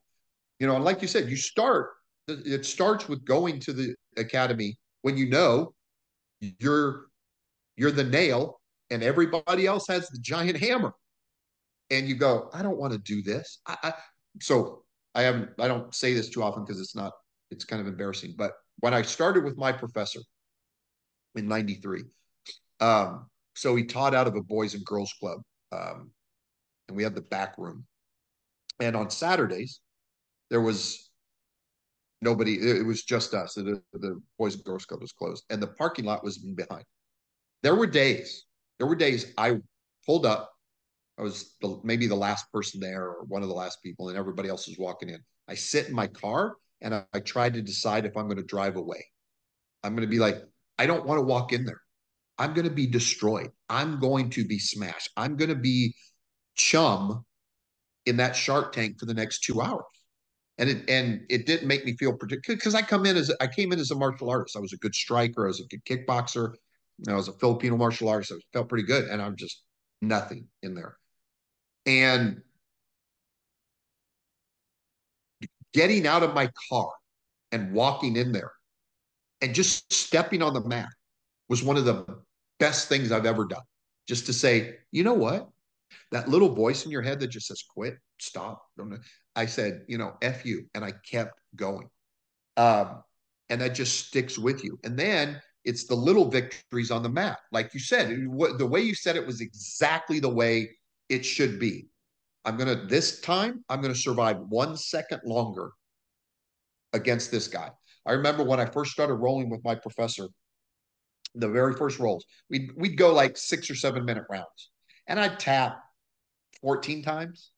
You know, and like you said, you start, it starts with going to the academy when you know you're you're the nail and everybody else has the giant hammer and you go i don't want to do this I, I, so i haven't i don't say this too often because it's not it's kind of embarrassing but when i started with my professor in 93 um, so he taught out of a boys and girls club um, and we had the back room. And on saturdays there was nobody it was just us the, the boys and girls club was closed and the parking lot was behind. There were days there were days i pulled up i was the, maybe the last person there or one of the last people and everybody else was walking in i sit in my car and i, I tried to decide if i'm going to drive away i'm going to be like i don't want to walk in there i'm going to be destroyed i'm going to be smashed i'm going to be chum in that shark tank for the next two hours and it and it didn't make me feel particular because I come in as I came in as a martial artist. I was a good striker. I was a good kickboxer. I was a Filipino martial artist. I felt pretty good, and I'm just nothing in there. And getting out of my car and walking in there and just stepping on the mat was one of the best things I've ever done. Just to say, you know what? That little voice in your head that just says, quit, stop. I said, you know, F you. And I kept going. Um, and that just sticks with you. And then it's the little victories on the mat. Like you said, the way you said it was exactly the way it should be. I'm going to, this time, I'm going to survive one second longer against this guy. I remember when I first started rolling with my professor, the very first rolls, we'd, we'd go like six or seven minute rounds. And I'd tap 14 times,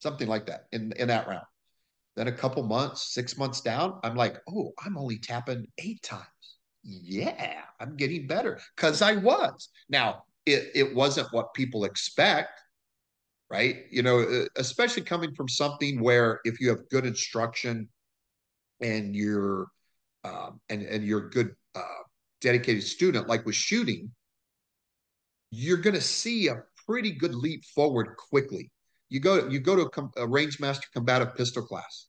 something like that in, in that round. Then a couple months, six months down, I'm like, oh, I'm only tapping eight times. Yeah, I'm getting better because I was. Now, it, it wasn't what people expect, right? You know, uh, especially coming from something where if you have good instruction and you're um, and and you're a good uh, dedicated student, like with shooting, you're going to see a pretty good leap forward quickly. You go you go to a, a Rangemaster combative pistol class.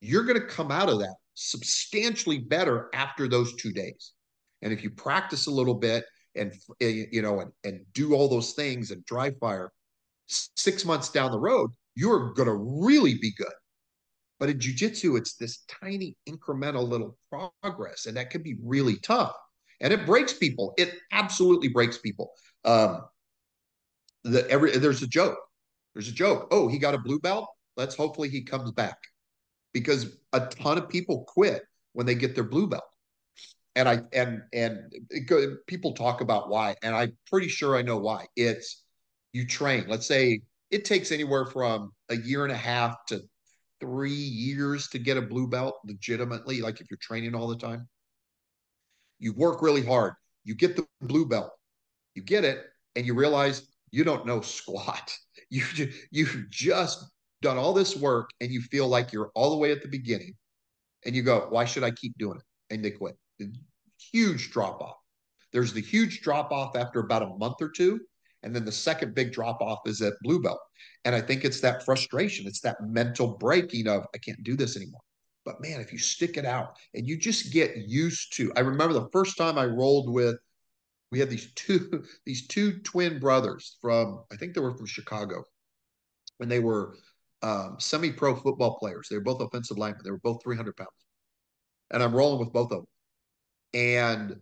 You're going to come out of that substantially better after those two days. And if you practice a little bit and eh, you know and, and do all those things and dry fire, six months down the road, you're going to really be good. But in jujitsu, it's this tiny incremental little progress, and that can be really tough. And it breaks people. It absolutely breaks people. Um, the every there's a joke. There's a joke. Oh, he got a blue belt. Let's hopefully he comes back because a ton of people quit when they get their blue belt. And I and and it, people talk about why, and I'm pretty sure I know why. It's you train. Let's say it takes anywhere from a year and a half to three years to get a blue belt legitimately. Like if you're training all the time, you work really hard. You get the blue belt, you get it, and you realize you don't know squat. You you've just done all this work and you feel like you're all the way at the beginning, and you go, "Why should I keep doing it?" And they quit. Huge drop off. There's the huge drop off after about a month or two, and then the second big drop off is at blue belt. And I think it's that frustration, it's that mental breaking of I can't do this anymore. But man, if you stick it out and you just get used to, I remember the first time I rolled with we had these two these two twin brothers from I think they were from Chicago, and they were um, semi-pro football players. They were both offensive linemen. They were both 300 pounds, and I'm rolling with both of them. And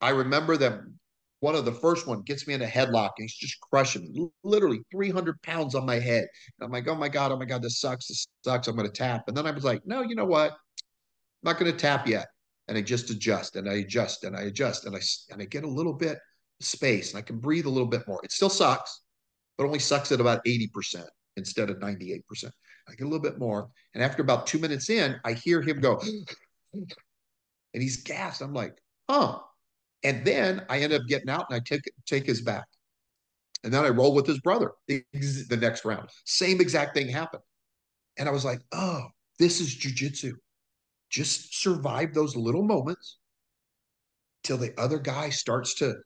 I remember them one of the first one gets me in a headlock and he's just crushing me, literally 300 pounds on my head. And I'm like, oh my God, oh my God, this sucks. This sucks. I'm going to tap. And then I was like, no, you know what? I'm not going to tap yet. And I just adjust and I adjust and I adjust and I, and I get a little bit space and I can breathe a little bit more. It still sucks, but only sucks at about 80% instead of 98%. I get a little bit more. And after about two minutes in, I hear him go, and he's gassed. I'm like, huh, and then I end up getting out and I take take his back. And then I roll with his brother the, next round. Same exact thing happened. And I was like, oh, this is jujitsu. Just survive those little moments till the other guy starts to,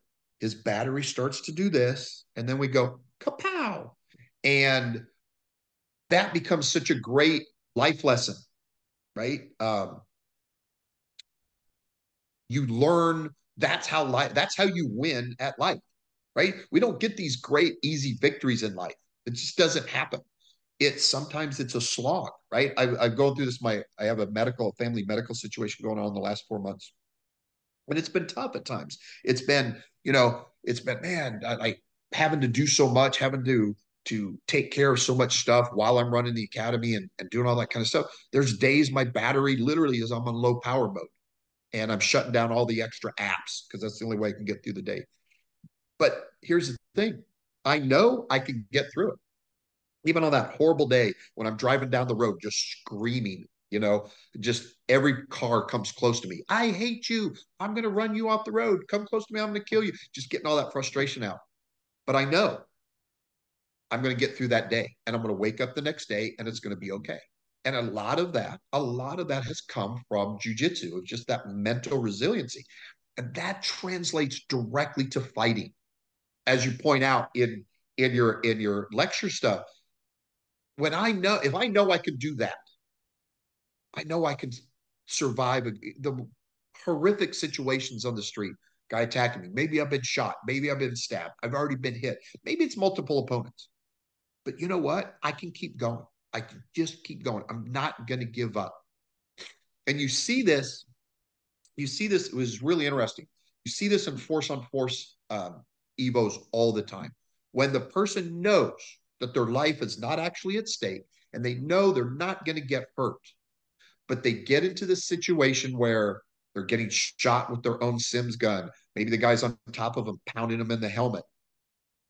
his battery starts to do this. And then we go, kapow. And that becomes such a great life lesson, right? Um, you learn that's how life that's how you win at life right? We don't get these great easy victories in life. It just doesn't happen. It's sometimes it's a slog right? I, i've gone through this my i have a medical family medical situation going on in the last four months. And it's been tough at times. It's been you know it's been man like having to do so much having to to take care of so much stuff while i'm running the academy and, and doing all that kind of stuff. There's days my battery literally is i'm on low power mode and I'm shutting down all the extra apps because that's the only way I can get through the day. But here's the thing I know I can get through it. Even on that horrible day when I'm driving down the road, just screaming, you know, just every car comes close to me. I hate you. I'm going to run you off the road. Come close to me. I'm going to kill you. Just getting all that frustration out. But I know I'm going to get through that day and I'm going to wake up the next day and it's going to be okay. And a lot of that, a lot of that has come from jujitsu, of just that mental resiliency. And that translates directly to fighting. As you point out in in your in your lecture stuff, when I know if I know I can do that, I know I can survive the horrific situations on the street. Guy attacking me. Maybe I've been shot. Maybe I've been stabbed. I've already been hit. Maybe it's multiple opponents. But you know what? I can keep going. I can just keep going. I'm not going to give up. And you see this, you see this, it was really interesting. You see this in force on force um, Evos all the time. When the person knows that their life is not actually at stake and they know they're not going to get hurt, but they get into this situation where they're getting shot with their own Sims gun. Maybe the guy's on top of them, pounding them in the helmet.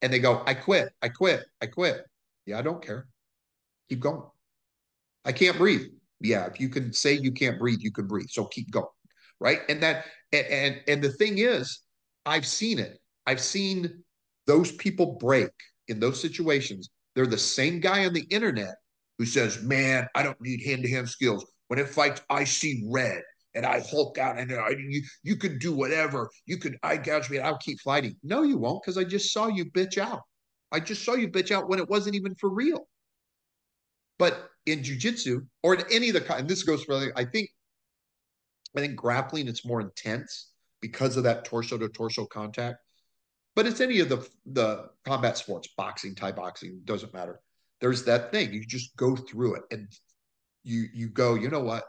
And they go, I quit, I quit, I quit. Yeah, I don't care keep going. I can't breathe. Yeah, if you can say you can't breathe, you can breathe. So keep going. Right. And that and and, and the thing is, I've seen it. I've seen those people break in those situations. They're the same guy on the internet who says, Man, I don't need hand-to-hand skills. When it fights, I see red and I hulk out and I, you, you can do whatever. You can eye gouge me and I'll keep fighting. No, you won't, because I just saw you bitch out. I just saw you bitch out when it wasn't even for real. But in jujitsu or in any of the and this goes for I think I think grappling it's more intense because of that torso to torso contact. But it's any of the the combat sports, boxing, Thai boxing, doesn't matter. There's that thing. You just go through it and you you go, you know what,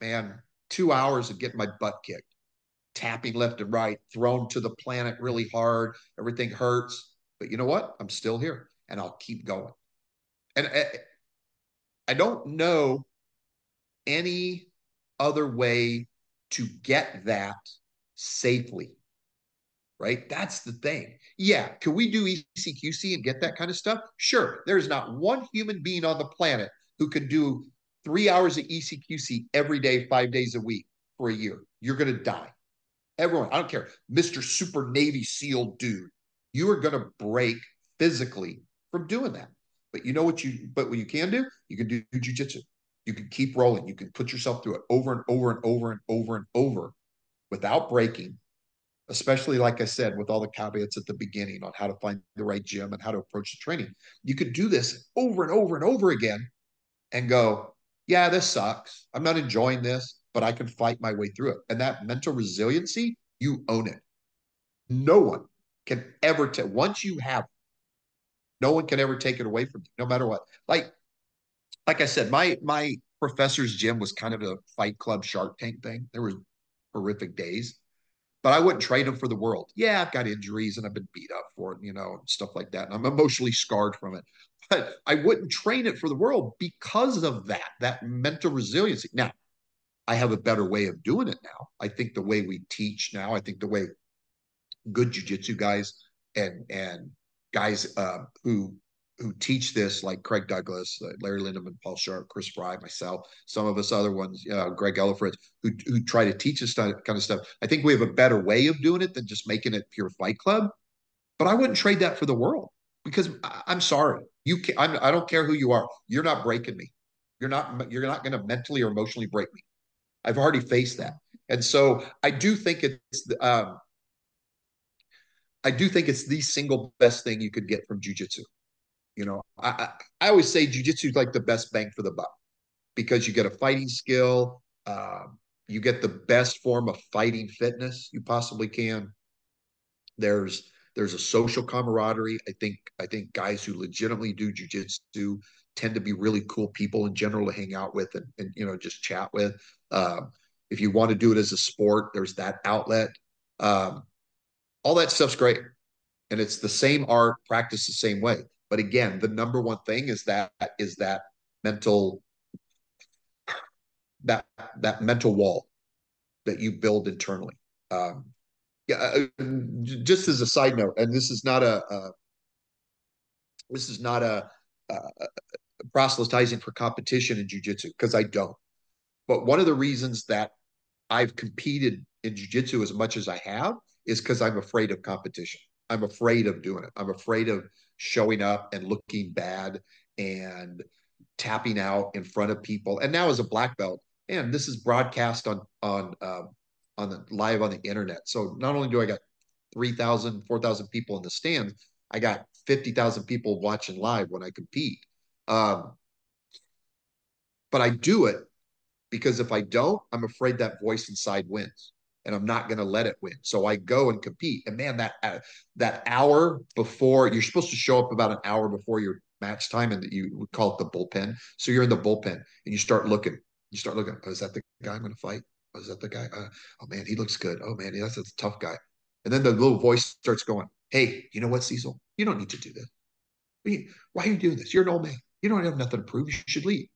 man, two hours of getting my butt kicked, tapping left and right, thrown to the planet really hard, everything hurts. But you know what? I'm still here and I'll keep going. And eh, I don't know any other way to get that safely. Right? That's the thing. Yeah. Can we do ECQC and get that kind of stuff? Sure. There's not one human being on the planet who can do three hours of ECQC every day, five days a week for a year. You're going to die. Everyone, I don't care. Mr. Super Navy SEAL dude, you are going to break physically from doing that. But you know what you but what you can do? You can do jujitsu. You can keep rolling. You can put yourself through it over and over and over and over and over without breaking. Especially like I said, with all the caveats at the beginning on how to find the right gym and how to approach the training. You could do this over and over and over again and go, yeah, this sucks. I'm not enjoying this, but I can fight my way through it. And that mental resiliency, you own it. No one can ever tell. Once you have no one can ever take it away from you, no matter what. Like, like I said, my my professor's gym was kind of a fight club Shark Tank thing. There were horrific days, but I wouldn't trade him for the world. Yeah, I've got injuries and I've been beat up for it, you know, and stuff like that. And I'm emotionally scarred from it. But I wouldn't trade it for the world because of that, that mental resiliency. Now, I have a better way of doing it now. I think the way we teach now, I think the way good jujitsu guys and and guys uh, who who teach this, like Craig Douglas, uh, Larry Lindenman, Paul Sharp, Chris Fry, myself, some of us other ones, Greg Ellifritz, who who try to teach us kind of stuff. I think we have a better way of doing it than just making it pure Fight Club. But I wouldn't trade that for the world because I, am sorry, you can, I'm, I don't care who you are, you're not breaking me. You're not you're not going to mentally or emotionally break me. I've already faced that, and so I do think it's um, I do think it's the single best thing you could get from jujitsu. You know, I, I, always say jujitsu is like the best bang for the buck because you get a fighting skill, um, you get the best form of fighting fitness you possibly can. There's there's a social camaraderie. I think I think guys who legitimately do jujitsu tend to be really cool people in general to hang out with and, and you know just chat with. Um, if you want to do it as a sport, there's that outlet. Um, all that stuff's great. And it's the same art, practice the same way. But again, the number one thing is that is that mental that that mental wall that you build internally. Um, yeah, uh, just as a side note, and this is not a, a this is not a, a, proselytizing for competition in jujitsu because I don't. But one of the reasons that I've competed in jujitsu as much as I have is because I'm afraid of competition. I'm afraid of doing it. I'm afraid of showing up and looking bad and tapping out in front of people. And now as a black belt, and this is broadcast on on uh, on the live on the internet. So not only do I got 3,000, 4,000 people in the stands, I got 50,000 people watching live when I compete. Um, but I do it because if I don't, I'm afraid that voice inside wins and I'm not going to let it win. So I go and compete. And man, that uh, that hour before you're supposed to show up about an hour before your match time, and you would call it the bullpen. So you're in the bullpen and you start looking. You start looking. Oh, is that the guy I'm going to fight? Oh, is that the guy? Uh, oh man, he looks good. Oh man, that's a tough guy. And then the little voice starts going, "Hey, you know what, Cecil? You don't need to do this. Why are you doing this? You're an old man. You don't have nothing to prove. You should leave."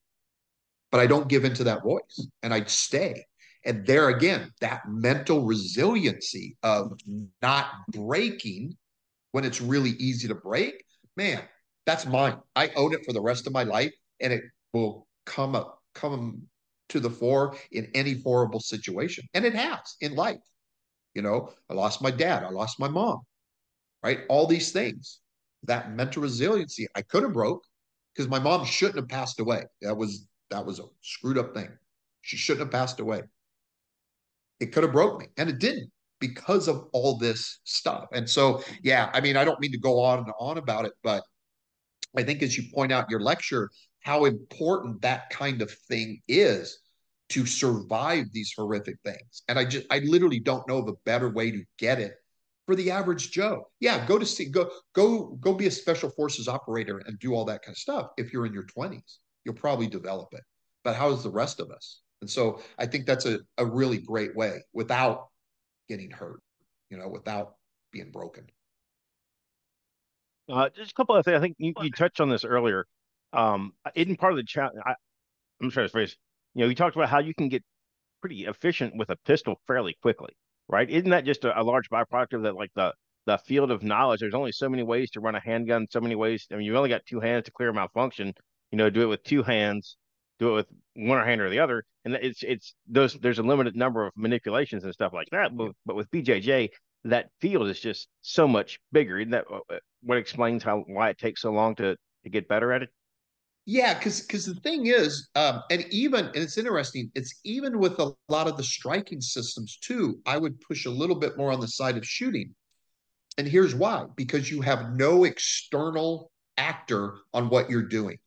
But I don't give in to that voice, and I stay and there again, that mental resiliency of not breaking when it's really easy to break, man, that's mine. I own it for the rest of my life, and it will come up, come to the fore in any horrible situation. And it has in life. You know, I lost my dad, I lost my mom, right? All these things. That mental resiliency, I could have broke because my mom shouldn't have passed away. That was that was a screwed up thing. She shouldn't have passed away it could have broke me and it didn't because of all this stuff. And so yeah i mean i don't mean to go on and on about it but i think as you point out your lecture how important that kind of thing is to survive these horrific things. And i just i literally don't know of a better way to get it for the average joe. Yeah go to see go go go be a special forces operator and do all that kind of stuff. If you're in your 20s you'll probably develop it. But how is the rest of us and so I think that's a, a really great way without getting hurt, you know, without being broken. Uh, just a couple of things. I think you, you touched on this earlier. Um, isn't part of the challenge? I'm trying to phrase. You know, you talked about how you can get pretty efficient with a pistol fairly quickly, right? Isn't that just a, a large byproduct of that? Like the the field of knowledge. There's only so many ways to run a handgun. So many ways. I mean, you've only got two hands to clear a malfunction. You know, do it with two hands do it with one hand or the other, and it's it's those there's a limited number of manipulations and stuff like that. But, but with BJJ, that field is just so much bigger. Isn't that uh, what explains how why it takes so long to to get better at it? Yeah, because because the thing is, um, and even and it's interesting. It's even with a lot of the striking systems too. I would push a little bit more on the side of shooting, and here's why: because you have no external actor on what you're doing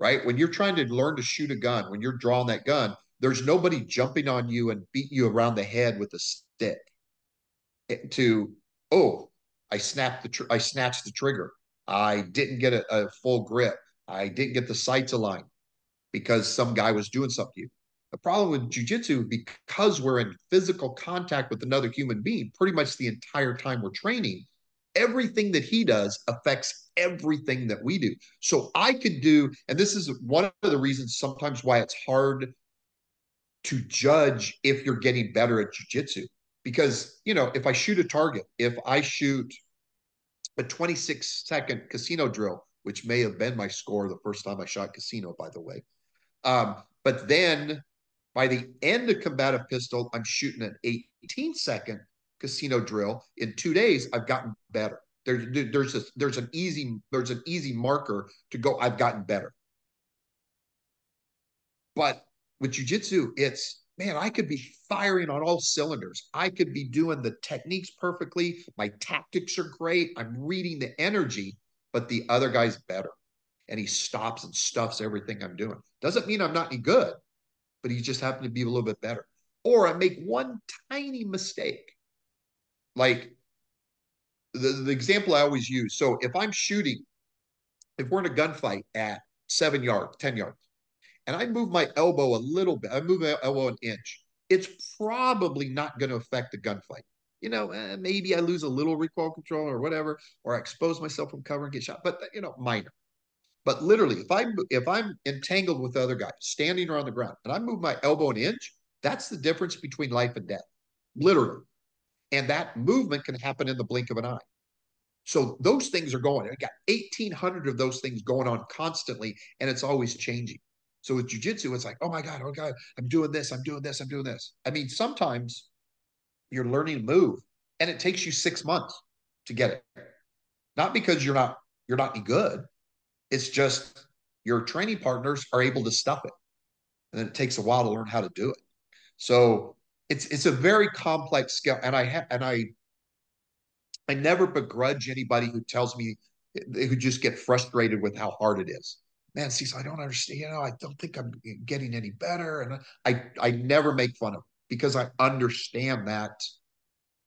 right? When you're trying to learn to shoot a gun, when you're drawing that gun, there's nobody jumping on you and beating you around the head with a stick. To oh, I snapped the tr- I snatched the trigger. I didn't get a, a full grip. I didn't get the sights aligned because some guy was doing something to you. The problem with jujitsu, because we're in physical contact with another human being pretty much the entire time we're training, everything that he does affects everything that we do. So I could do, and this is one of the reasons sometimes why it's hard to judge if you're getting better at jujitsu. Because, you know, if I shoot a target, if I shoot a 26 second casino drill, which may have been my score the first time I shot casino, by the way. Um, but then by the end of combative pistol, I'm shooting an 18 second casino drill. In two days, I've gotten better. There's there's a, there's an easy there's an easy marker to go. I've gotten better. But with jujitsu, it's man, I could be firing on all cylinders. I could be doing the techniques perfectly. My tactics are great. I'm reading the energy, but the other guy's better. And he stops and stuffs everything I'm doing. Doesn't mean I'm not any good, but he just happened to be a little bit better. Or I make one tiny mistake. Like the, the example I always use. So if I'm shooting, if we're in a gunfight at seven yards, 10 yards, and I move my elbow a little bit, I move my elbow an inch, it's probably not going to affect the gunfight. You know, eh, maybe I lose a little recoil control or whatever, or I expose myself from cover and get shot, but you know, minor. But literally, if I'm if I'm entangled with the other guys standing around the ground and I move my elbow an inch, that's the difference between life and death, literally. And that movement can happen in the blink of an eye. So those things are going. I got 1,800 of those things going on constantly, and it's always changing. So with jujitsu, it's like, oh my God, oh God, I'm doing this, I'm doing this, I'm doing this. I mean, sometimes you're learning to move and it takes you six months to get it. Not because you're not you're not any good. It's just your training partners are able to stuff it. And then it takes a while to learn how to do it. So it's it's a very complex skill. And I have and I I never begrudge anybody who tells me who just get frustrated with how hard it is man, see, I don't understand. You know, I don't think I'm getting any better. And I, I never make fun of because I understand that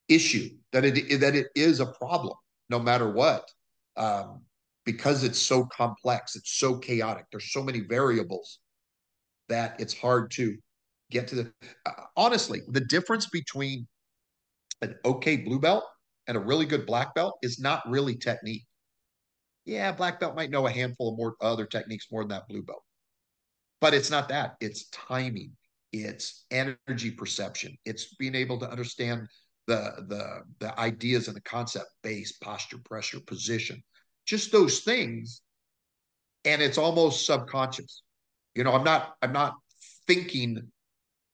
issue that it that it is a problem no matter what, um, because it's so complex, it's so chaotic. There's so many variables that it's hard to get to the. Uh, honestly, the difference between an okay blue belt and a really good black belt is not really technique yeah, black belt might know a handful of more other techniques more than that blue belt. But it's not that. It's timing. It's energy perception. It's being able to understand the the the ideas and the concept, base, posture, pressure, position, just those things. And it's almost subconscious. You know, I'm not I'm not thinking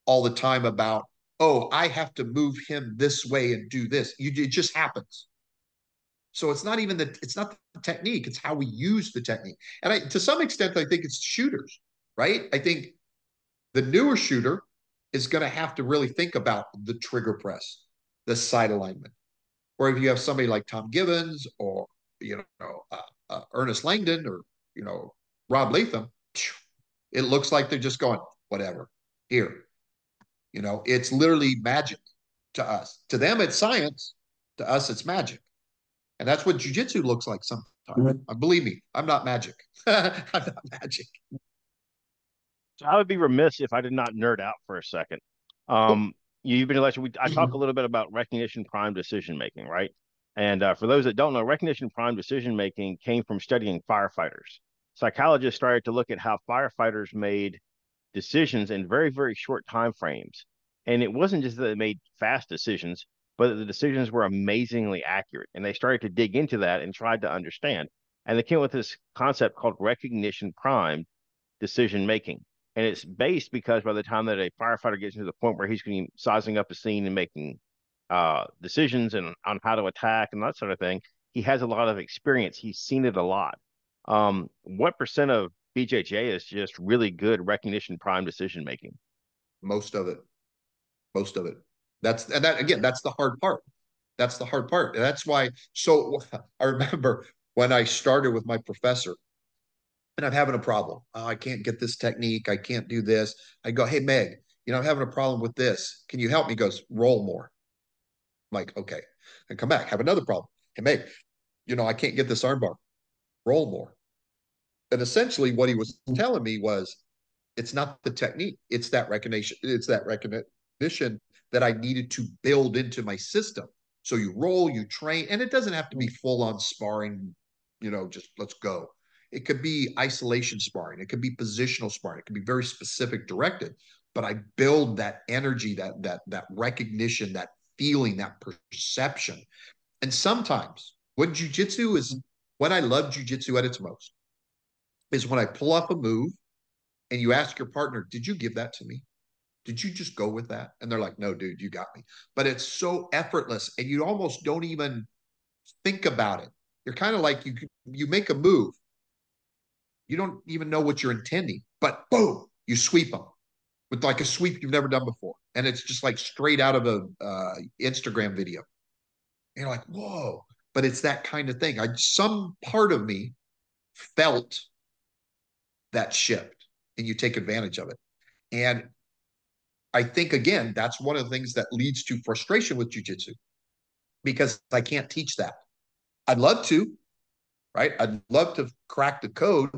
all the time about, oh, I have to move him this way and do this. You it just happens. So it's not even the it's not the technique, it's how we use the technique. And I to some extent, I think it's shooters, right? I think the newer shooter is going to have to really think about the trigger press, the sight alignment. Or if you have somebody like Tom Givens or you know uh, uh, Ernest Langdon or you know Rob Leatham, it looks like they're just going whatever here. You know, it's literally magic to us. To them, it's science. To us, it's magic. And that's what jujitsu looks like sometimes. Mm-hmm. Uh, believe me, I'm not magic. I'm not magic. So I would be remiss if I did not nerd out for a second. Um, you've been elected. We, I talk a little bit about recognition prime decision making, right? And uh, for those that don't know, recognition prime decision making came from studying firefighters. Psychologists started to look at how firefighters made decisions in very, very short time frames. And it wasn't just that they made fast decisions, but the decisions were amazingly accurate. And they started to dig into that and tried to understand. And they came with this concept called recognition prime decision making. And it's based because by the time that a firefighter gets to the point where he's going sizing up a scene and making uh, decisions and on how to attack and that sort of thing, he has a lot of experience. He's seen it a lot. Um, what percent of BJJ is just really good recognition prime decision making? Most of it. Most of it. That's and that again, that's the hard part. That's the hard part. And that's why. So I remember when I started with my professor, and I'm having a problem. Oh, I can't get this technique. I can't do this. I go, hey Meg, you know, I'm having a problem with this. Can you help me? He goes, roll more. I'm like, okay. And come back, have another problem. Hey Meg, you know, I can't get this armbar. Roll more. And essentially what he was mm-hmm. telling me was It's not the technique. It's that recognition. It's that recognition that I needed to build into my system. So you roll, you train, and it doesn't have to be mm-hmm. full on sparring, you know, just let's go. It could be isolation sparring. It could be positional sparring. It could be very specific directed. But I build that energy, that that that recognition, that feeling, that perception. And sometimes what jujitsu is, mm-hmm. what I love jujitsu at its most, is when I pull off a move and you ask your partner, "Did you give that to me?" Did you just go with that? And they're like, no, dude, you got me. But it's so effortless and you almost don't even think about it. You're kind of like you you make a move. You don't even know what you're intending, but boom, you sweep them with like a sweep you've never done before. And it's just like straight out of a uh, Instagram video. And you're like, whoa. But it's that kind of thing. I some part of me felt that shift and you take advantage of it. And I think again, that's one of the things that leads to frustration with jujitsu because I can't teach that. I'd love to, right? I'd love to crack the code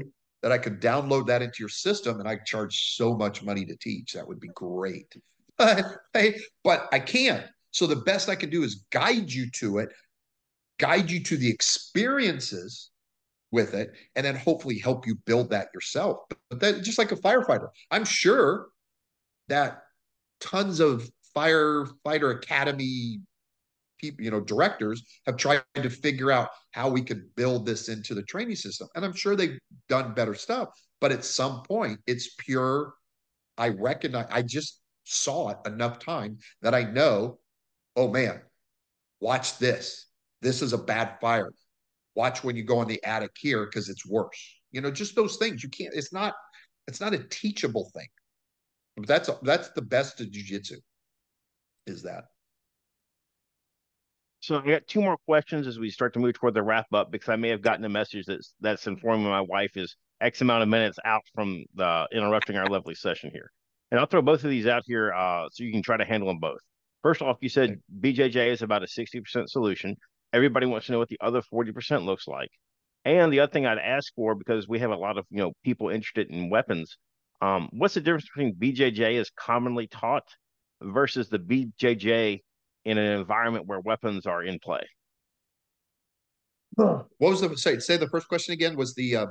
that I could download that into your system and I charge so much money to teach. That would be great. but I can't. So the best I can do is guide you to it, guide you to the experiences with it, and then hopefully help you build that yourself. But that just like a firefighter, I'm sure that tons of firefighter academy people, you know, directors have tried to figure out how we could build this into the training system. And I'm sure they've done better stuff. But at some point, it's pure. I recognize, I just saw it enough time that I know, oh man, watch this. This is a bad fire. Watch when you go in the attic here because it's worse. You know, just those things. You can't, it's not, it's not a teachable thing. But that's that's the best of jujitsu. Is that? So I got two more questions as we start to move toward the wrap up because I may have gotten a message that's that's informing my wife is X amount of minutes out from the interrupting our lovely session here. And I'll throw both of these out here uh, so you can try to handle them both. First off, you said BJJ is about a 60% solution. Everybody wants to know what the other 40% looks like. And the other thing I'd ask for, because we have a lot of you know people interested in weapons, um, what's the difference between BJJ as commonly taught versus the BJJ in an environment where weapons are in play? What was the say? Say the first question again. Was the uh,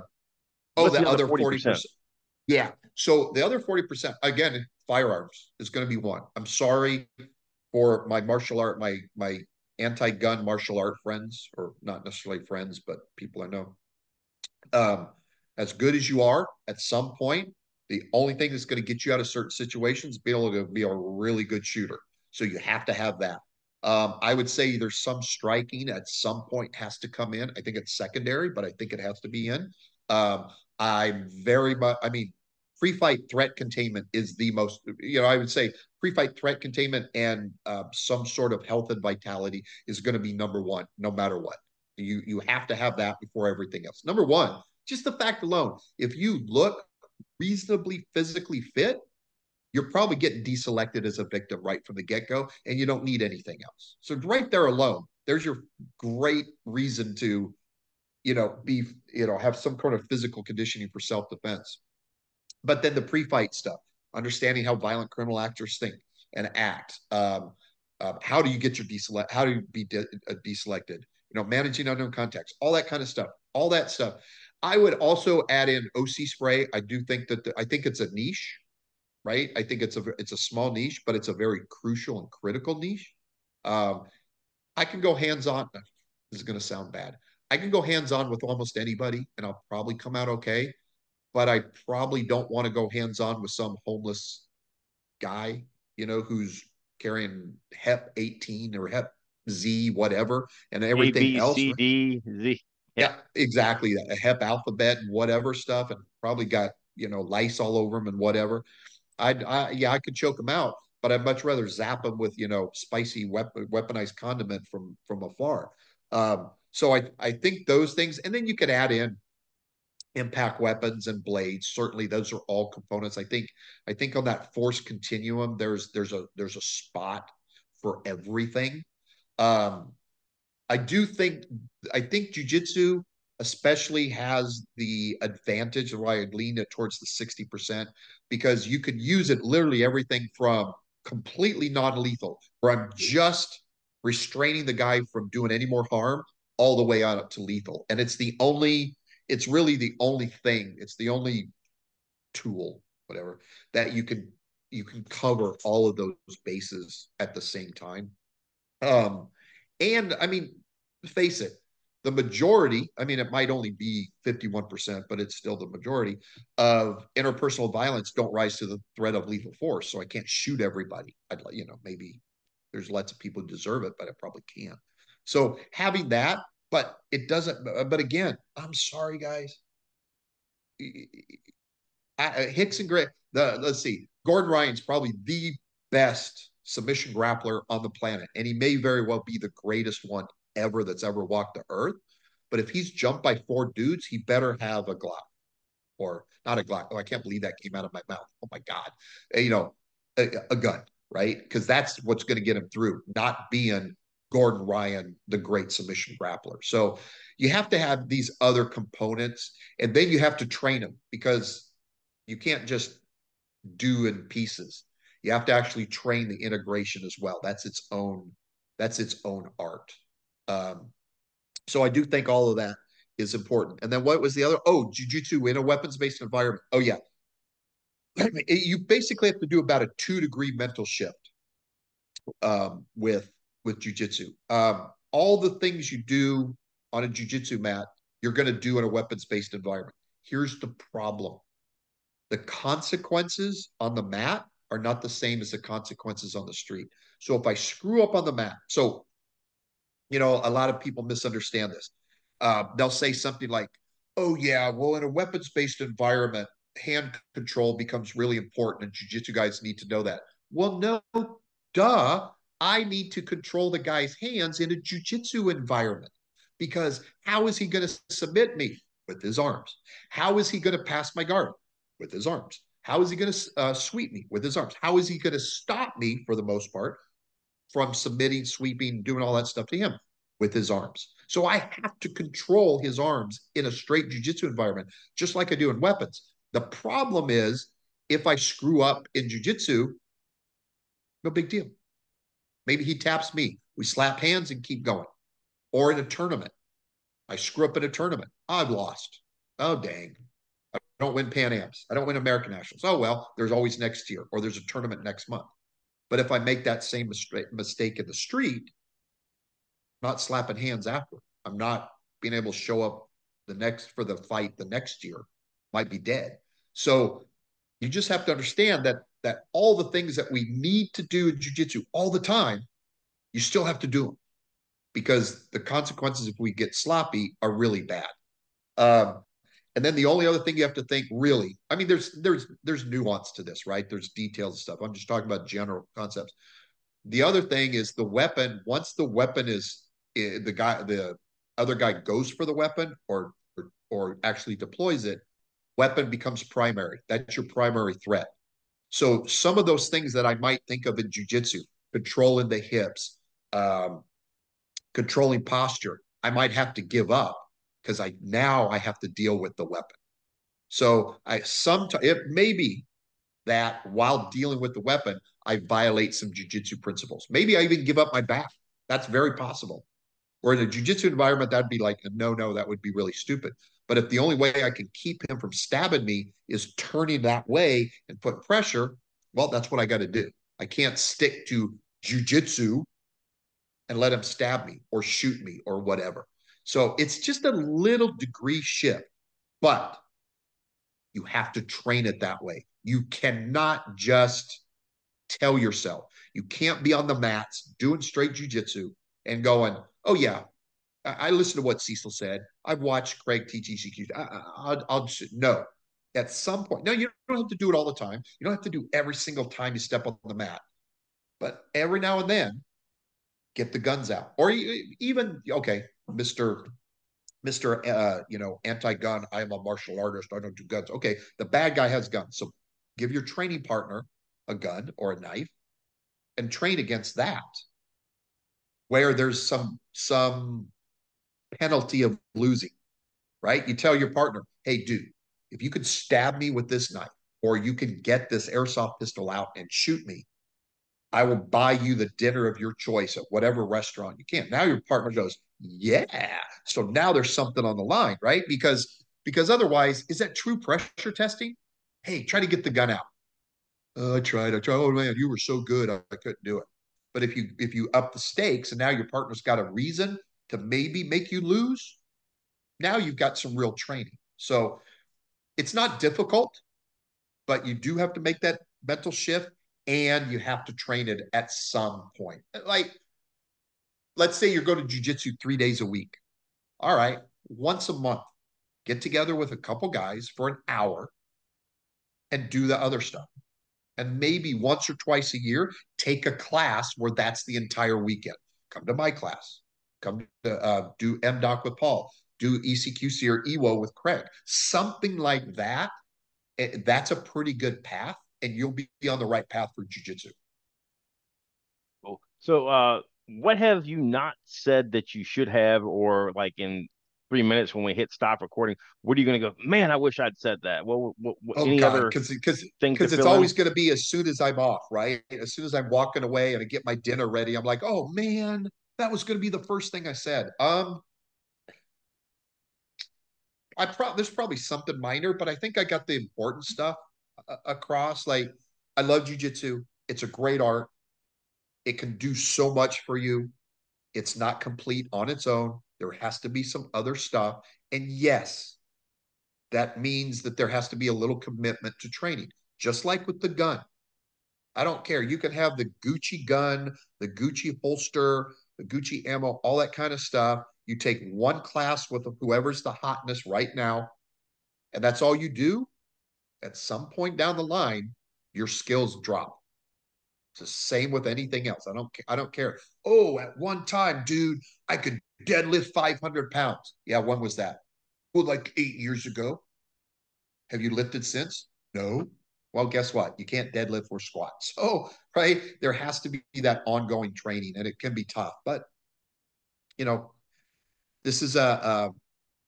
oh the, the, other forty percent? Yeah. So the other forty percent again, firearms is going to be one. I'm sorry for my martial art, my my anti-gun martial art friends, or not necessarily friends, but people I know. Um, as good as you are, at some point, the only thing that's going to get you out of certain situations be able to be a really good shooter. So you have to have that. Um, I would say there's some striking at some point has to come in. I think it's secondary, but I think it has to be in. Um, I'm very much, I mean, free fight threat containment is the most, you know, I would say free fight threat containment and uh, some sort of health and vitality is going to be number one, no matter what. You you have to have that before everything else. Number one, just the fact alone, if you look reasonably physically fit, you're probably getting deselected as a victim right from the get go, and you don't need anything else. So, right there alone, there's your great reason to, you know, be, you know, have some kind of physical conditioning for self defense. But then the pre fight stuff, understanding how violent criminal actors think and act. Um, uh, how do you get your deselect? How do you be de- uh, deselected? You know, managing unknown contacts, all that kind of stuff. All that stuff I would also add in OC spray. I do think that the, I think it's a niche, right? I think it's a it's a small niche, but it's a very crucial and critical niche. Um, I can go hands on. This is going to sound bad. I can go hands on with almost anybody, and I'll probably come out okay. But I probably don't want to go hands on with some homeless guy, you know, who's carrying Hep 18 or Hep Z, whatever, and everything A, B, else. C, D, Z. Yeah, exactly. A hep alphabet and whatever stuff, and probably got you know lice all over them and whatever. I'd, I yeah, I could choke them out, but I'd much rather zap them with you know spicy weapon, weaponized condiment from from afar. Um, so I I think those things, and then you could add in impact weapons and blades. Certainly, those are all components. I think I think on that force continuum, there's there's a there's a spot for everything. Um, I do think I think jujitsu especially has the advantage of why I lean it towards the 60%, because you could use it literally everything from completely non-lethal, where I'm just restraining the guy from doing any more harm, all the way on up to lethal. And it's the only, it's really the only thing, it's the only tool, whatever, that you can you can cover all of those bases at the same time. Um, and I mean, face it, the majority, I mean, it might only be 51%, but it's still the majority of interpersonal violence don't rise to the threat of lethal force. So I can't shoot everybody. I'd like, you know, maybe there's lots of people who deserve it, but I probably can't. So having that, but it doesn't, uh, but again, I'm sorry, guys. Uh, Rickson Gracie, the let's see, Gordon Ryan's probably the best submission grappler on the planet, and he may very well be the greatest one ever that's ever walked the earth. But if he's jumped by four dudes, he better have a Glock or not a Glock. Oh, I can't believe that came out of my mouth. Oh my God. Eh, you know, a, a gun, right? Because that's what's going to get him through, not being Gordon Ryan, the great submission grappler. So you have to have these other components, and then you have to train them because you can't just do in pieces. You have to actually train the integration as well. That's its own. That's its own art. Um, so I do think all of that is important. And then what was the other? Oh, jujitsu in a weapons-based environment. Oh yeah, you basically have to do about a two degree mental shift um, with with jujitsu. Um, all the things you do on a jujitsu mat, you're going to do in a weapons-based environment. Here's the problem: the consequences on the mat are not the same as the consequences on the street. So if I screw up on the mat, so you know, a lot of people misunderstand this. Uh, they'll say something like, "Oh yeah, well, in a weapons-based environment, hand control becomes really important, and jujitsu guys need to know that." Well, no, duh. I need to control the guy's hands in a jujitsu environment because how is he going to submit me with his arms? How is he going to pass my guard with his arms? How is he going to uh, sweep me with his arms? How is he going to stop me for the most part from submitting, sweeping, doing all that stuff to him with his arms. So I have to control his arms in a straight jujitsu environment, just like I do in weapons. The problem is if I screw up in jujitsu, no big deal. Maybe he taps me. We slap hands and keep going. Or in a tournament, I screw up in a tournament. I've lost. Oh, dang. I don't win Pan Ams. I don't win American Nationals. Oh, well, there's always next year, or there's a tournament next month. But if I make that same mistake in the street, I'm not slapping hands after. I'm not being able to show up the next for the fight the next year. Might be dead. So you just have to understand that that all the things that we need to do in jujitsu all the time, you still have to do them because the consequences if we get sloppy are really bad. Um, and then the only other thing you have to think really, I mean, there's there's there's nuance to this, right? There's details and stuff. I'm just talking about general concepts. The other thing is the weapon. Once the weapon is eh, the guy, the other guy goes for the weapon or or, or actually deploys it, weapon becomes primary. That's your primary threat. So some of those things that I might think of in jujitsu, controlling the hips, um, controlling posture, I might have to give up because I now I have to deal with the weapon. So I sometimes it may be that while dealing with the weapon, I violate some jujitsu principles. Maybe I even give up my back. That's very possible. Or in a jujitsu environment, that'd be like, no, no, that would be really stupid. But if the only way I can keep him from stabbing me is turning that way and put pressure, well, that's what I got to do. I can't stick to jujitsu and let him stab me or shoot me or whatever. So it's just a little degree shift, but you have to train it that way. You cannot just tell yourself, you can't be on the mats doing straight jujitsu and going, oh, yeah, I, listened to what Cecil said. I've watched Craig teach ECQ. I, will I'll just, no. At some point, no, you don't have to do it all the time. You don't have to do every single time you step on the mat. But every now and then, get the guns out. Or even, okay, Mr. Mr. Uh, you know, anti-gun. I am a martial artist. I don't do guns. Okay, the bad guy has guns. So give your training partner a gun or a knife and train against that. Where there's some some penalty of losing. right? You tell your partner, hey, dude, if you could stab me with this knife, or you can get this airsoft pistol out and shoot me, I will buy you the dinner of your choice at whatever restaurant you can. Now your partner goes, yeah. So now there's something on the line, right? Because because otherwise, is that true pressure testing? Hey, try to get the gun out. Uh, I tried. I tried. Oh man, you were so good, I, I couldn't do it. But if you if you up the stakes and now your partner's got a reason to maybe make you lose, now you've got some real training. So it's not difficult, but you do have to make that mental shift and you have to train it at some point. Like, let's say you're going to jujitsu three days a week. All right, once a month, get together with a couple guys for an hour and do the other stuff. And maybe once or twice a year, take a class where that's the entire weekend. Come to my class. Come to uh, do MDoc with Paul. Do ECQC or EWO with Craig. Something like that. Eh, that's a pretty good path and you'll be on the right path for jujitsu. Cool. So, uh, what have you not said that you should have, or like in three minutes when we hit stop recording, what are you going to go? Man, I wish I'd said that. Well, what, what, oh, any God, other because because because it's always going to be as soon as I'm off, right? As soon as I'm walking away and I get my dinner ready, I'm like, oh man, that was going to be the first thing I said. Um, I probably there's probably something minor, but I think I got the important stuff across. Like, I love jujitsu. It's a great art. It can do so much for you. It's not complete on its own. There has to be some other stuff. And yes, that means that there has to be a little commitment to training, just like with the gun. I don't care. You can have the Gucci gun, the Gucci holster, Gucci ammo, all that kind of stuff. You take one class with whoever's the hotness right now, and that's all you do at some point down the line, your skills drop. It's the same with anything else. I don't I don't care. Oh, at one time, dude, I could deadlift 500 pounds. Yeah, when was that? Well, like eight years ago. Have you lifted since? No. Well, guess what? You can't deadlift or squat. So, right, there has to be that ongoing training, and it can be tough. But you know, this is a, a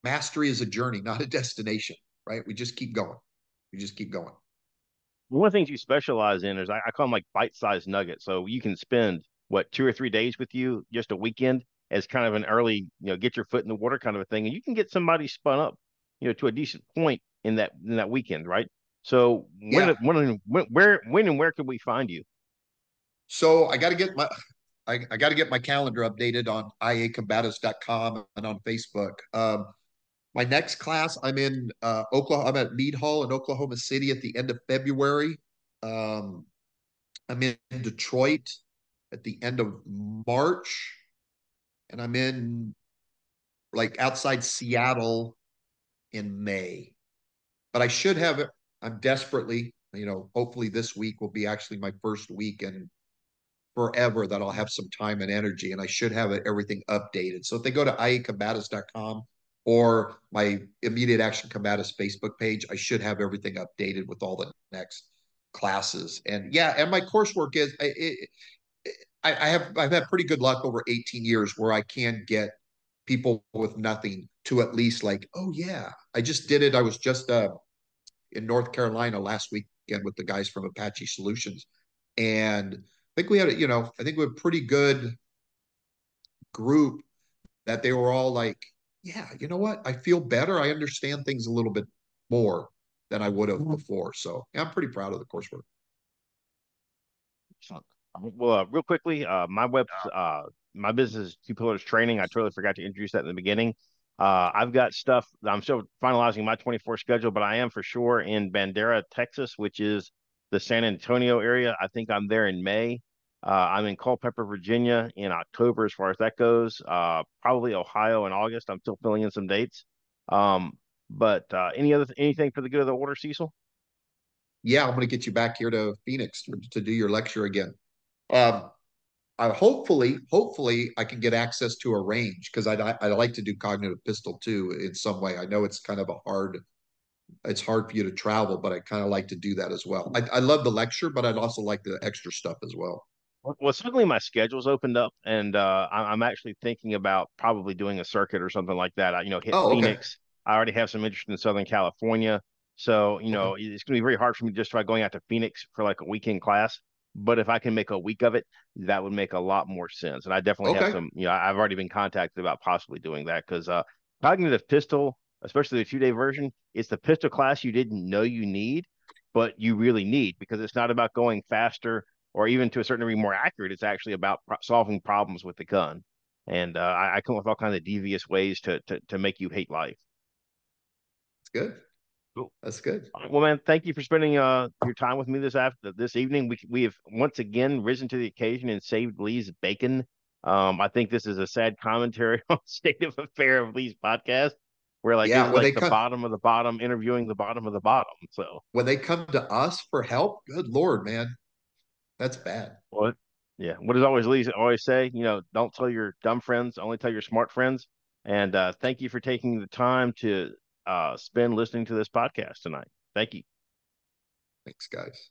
mastery is a journey, not a destination. Right? We just keep going. We just keep going. One of the things you specialize in is I, I call them like bite-sized nuggets. So you can spend what two or three days with you, just a weekend as kind of an early, you know, get your foot in the water kind of a thing, and you can get somebody spun up, you know, to a decent point in that in that weekend, right? So when yeah. when, when where when and where can we find you? So I got to get my I, I got to get my calendar updated on iacombatives.com and on Facebook. Um, my next class, I'm in uh, Oklahoma. I'm at Mead Hall in Oklahoma City at the end of February. Um, I'm in Detroit at the end of March, and I'm in like outside Seattle in May. But I should have. I'm desperately, you know, hopefully this week will be actually my first week and forever that I'll have some time and energy, and I should have everything updated. So if they go to iacombatives.com or my immediate action combatives Facebook page. I should have everything updated with all the next classes. And yeah, and my coursework is it, I, I have I've had pretty good luck over 18 years where I can get people with nothing to at least like, oh yeah, I just did it. I was just uh, in North Carolina last weekend with the guys from Apache Solutions, and I think we had a, you know I think we had a pretty good group that they were all like yeah, you know what? I feel better. I understand things a little bit more than I would have mm-hmm. before. So yeah, I'm pretty proud of the coursework. Well, uh, real quickly, uh, my web, uh, my business Two Pillars Training. I totally forgot to introduce that in the beginning. Uh, I've got stuff. I'm still finalizing my 24 schedule, but I am for sure in Bandera, Texas, which is the San Antonio area. I think I'm there in May. Uh, I'm in Culpeper, Virginia in October as far as that goes. Uh, probably Ohio in August. I'm still filling in some dates. Um, but uh, any other anything for the good of the order, Cecil? Yeah, I'm going to get you back here to Phoenix to, to do your lecture again. Um, I hopefully, hopefully, I can get access to a range because I'd I'd like to do cognitive pistol too in some way. I know it's kind of a hard, it's hard for you to travel, but I kind of like to do that as well. I, I love the lecture, but I'd also like the extra stuff as well. Well, suddenly my schedule's opened up, and uh, I'm actually thinking about probably doing a circuit or something like that. I, you know, hit oh, Phoenix, I already have some interest in Southern California. So, you know, okay. it's going to be very hard for me just try going out to Phoenix for like a weekend class. But if I can make a week of it, that would make a lot more sense. And I definitely okay. have some, you know, I've already been contacted about possibly doing that because uh, cognitive pistol, especially the two day version, it's the pistol class you didn't know you need, but you really need because it's not about going faster or even to a certain degree more accurate. It's actually about pro- solving problems with the gun. And uh, I, I come up with all kinds of devious ways to, to, to make you hate life. It's good. Cool. That's good. Well, man, thank you for spending uh, your time with me this after this evening. We we have once again risen to the occasion and saved Lee's bacon. Um, I think this is a sad commentary on state of affair of Lee's podcast, where like yeah, like the come, bottom of the bottom interviewing the bottom of the bottom. So when they come to us for help, good lord, man, that's bad. What? Yeah. What does always Lee always say? You know, don't tell your dumb friends, only tell your smart friends. And uh, thank you for taking the time to uh, spend listening to this podcast tonight. Thank you. Thanks, guys.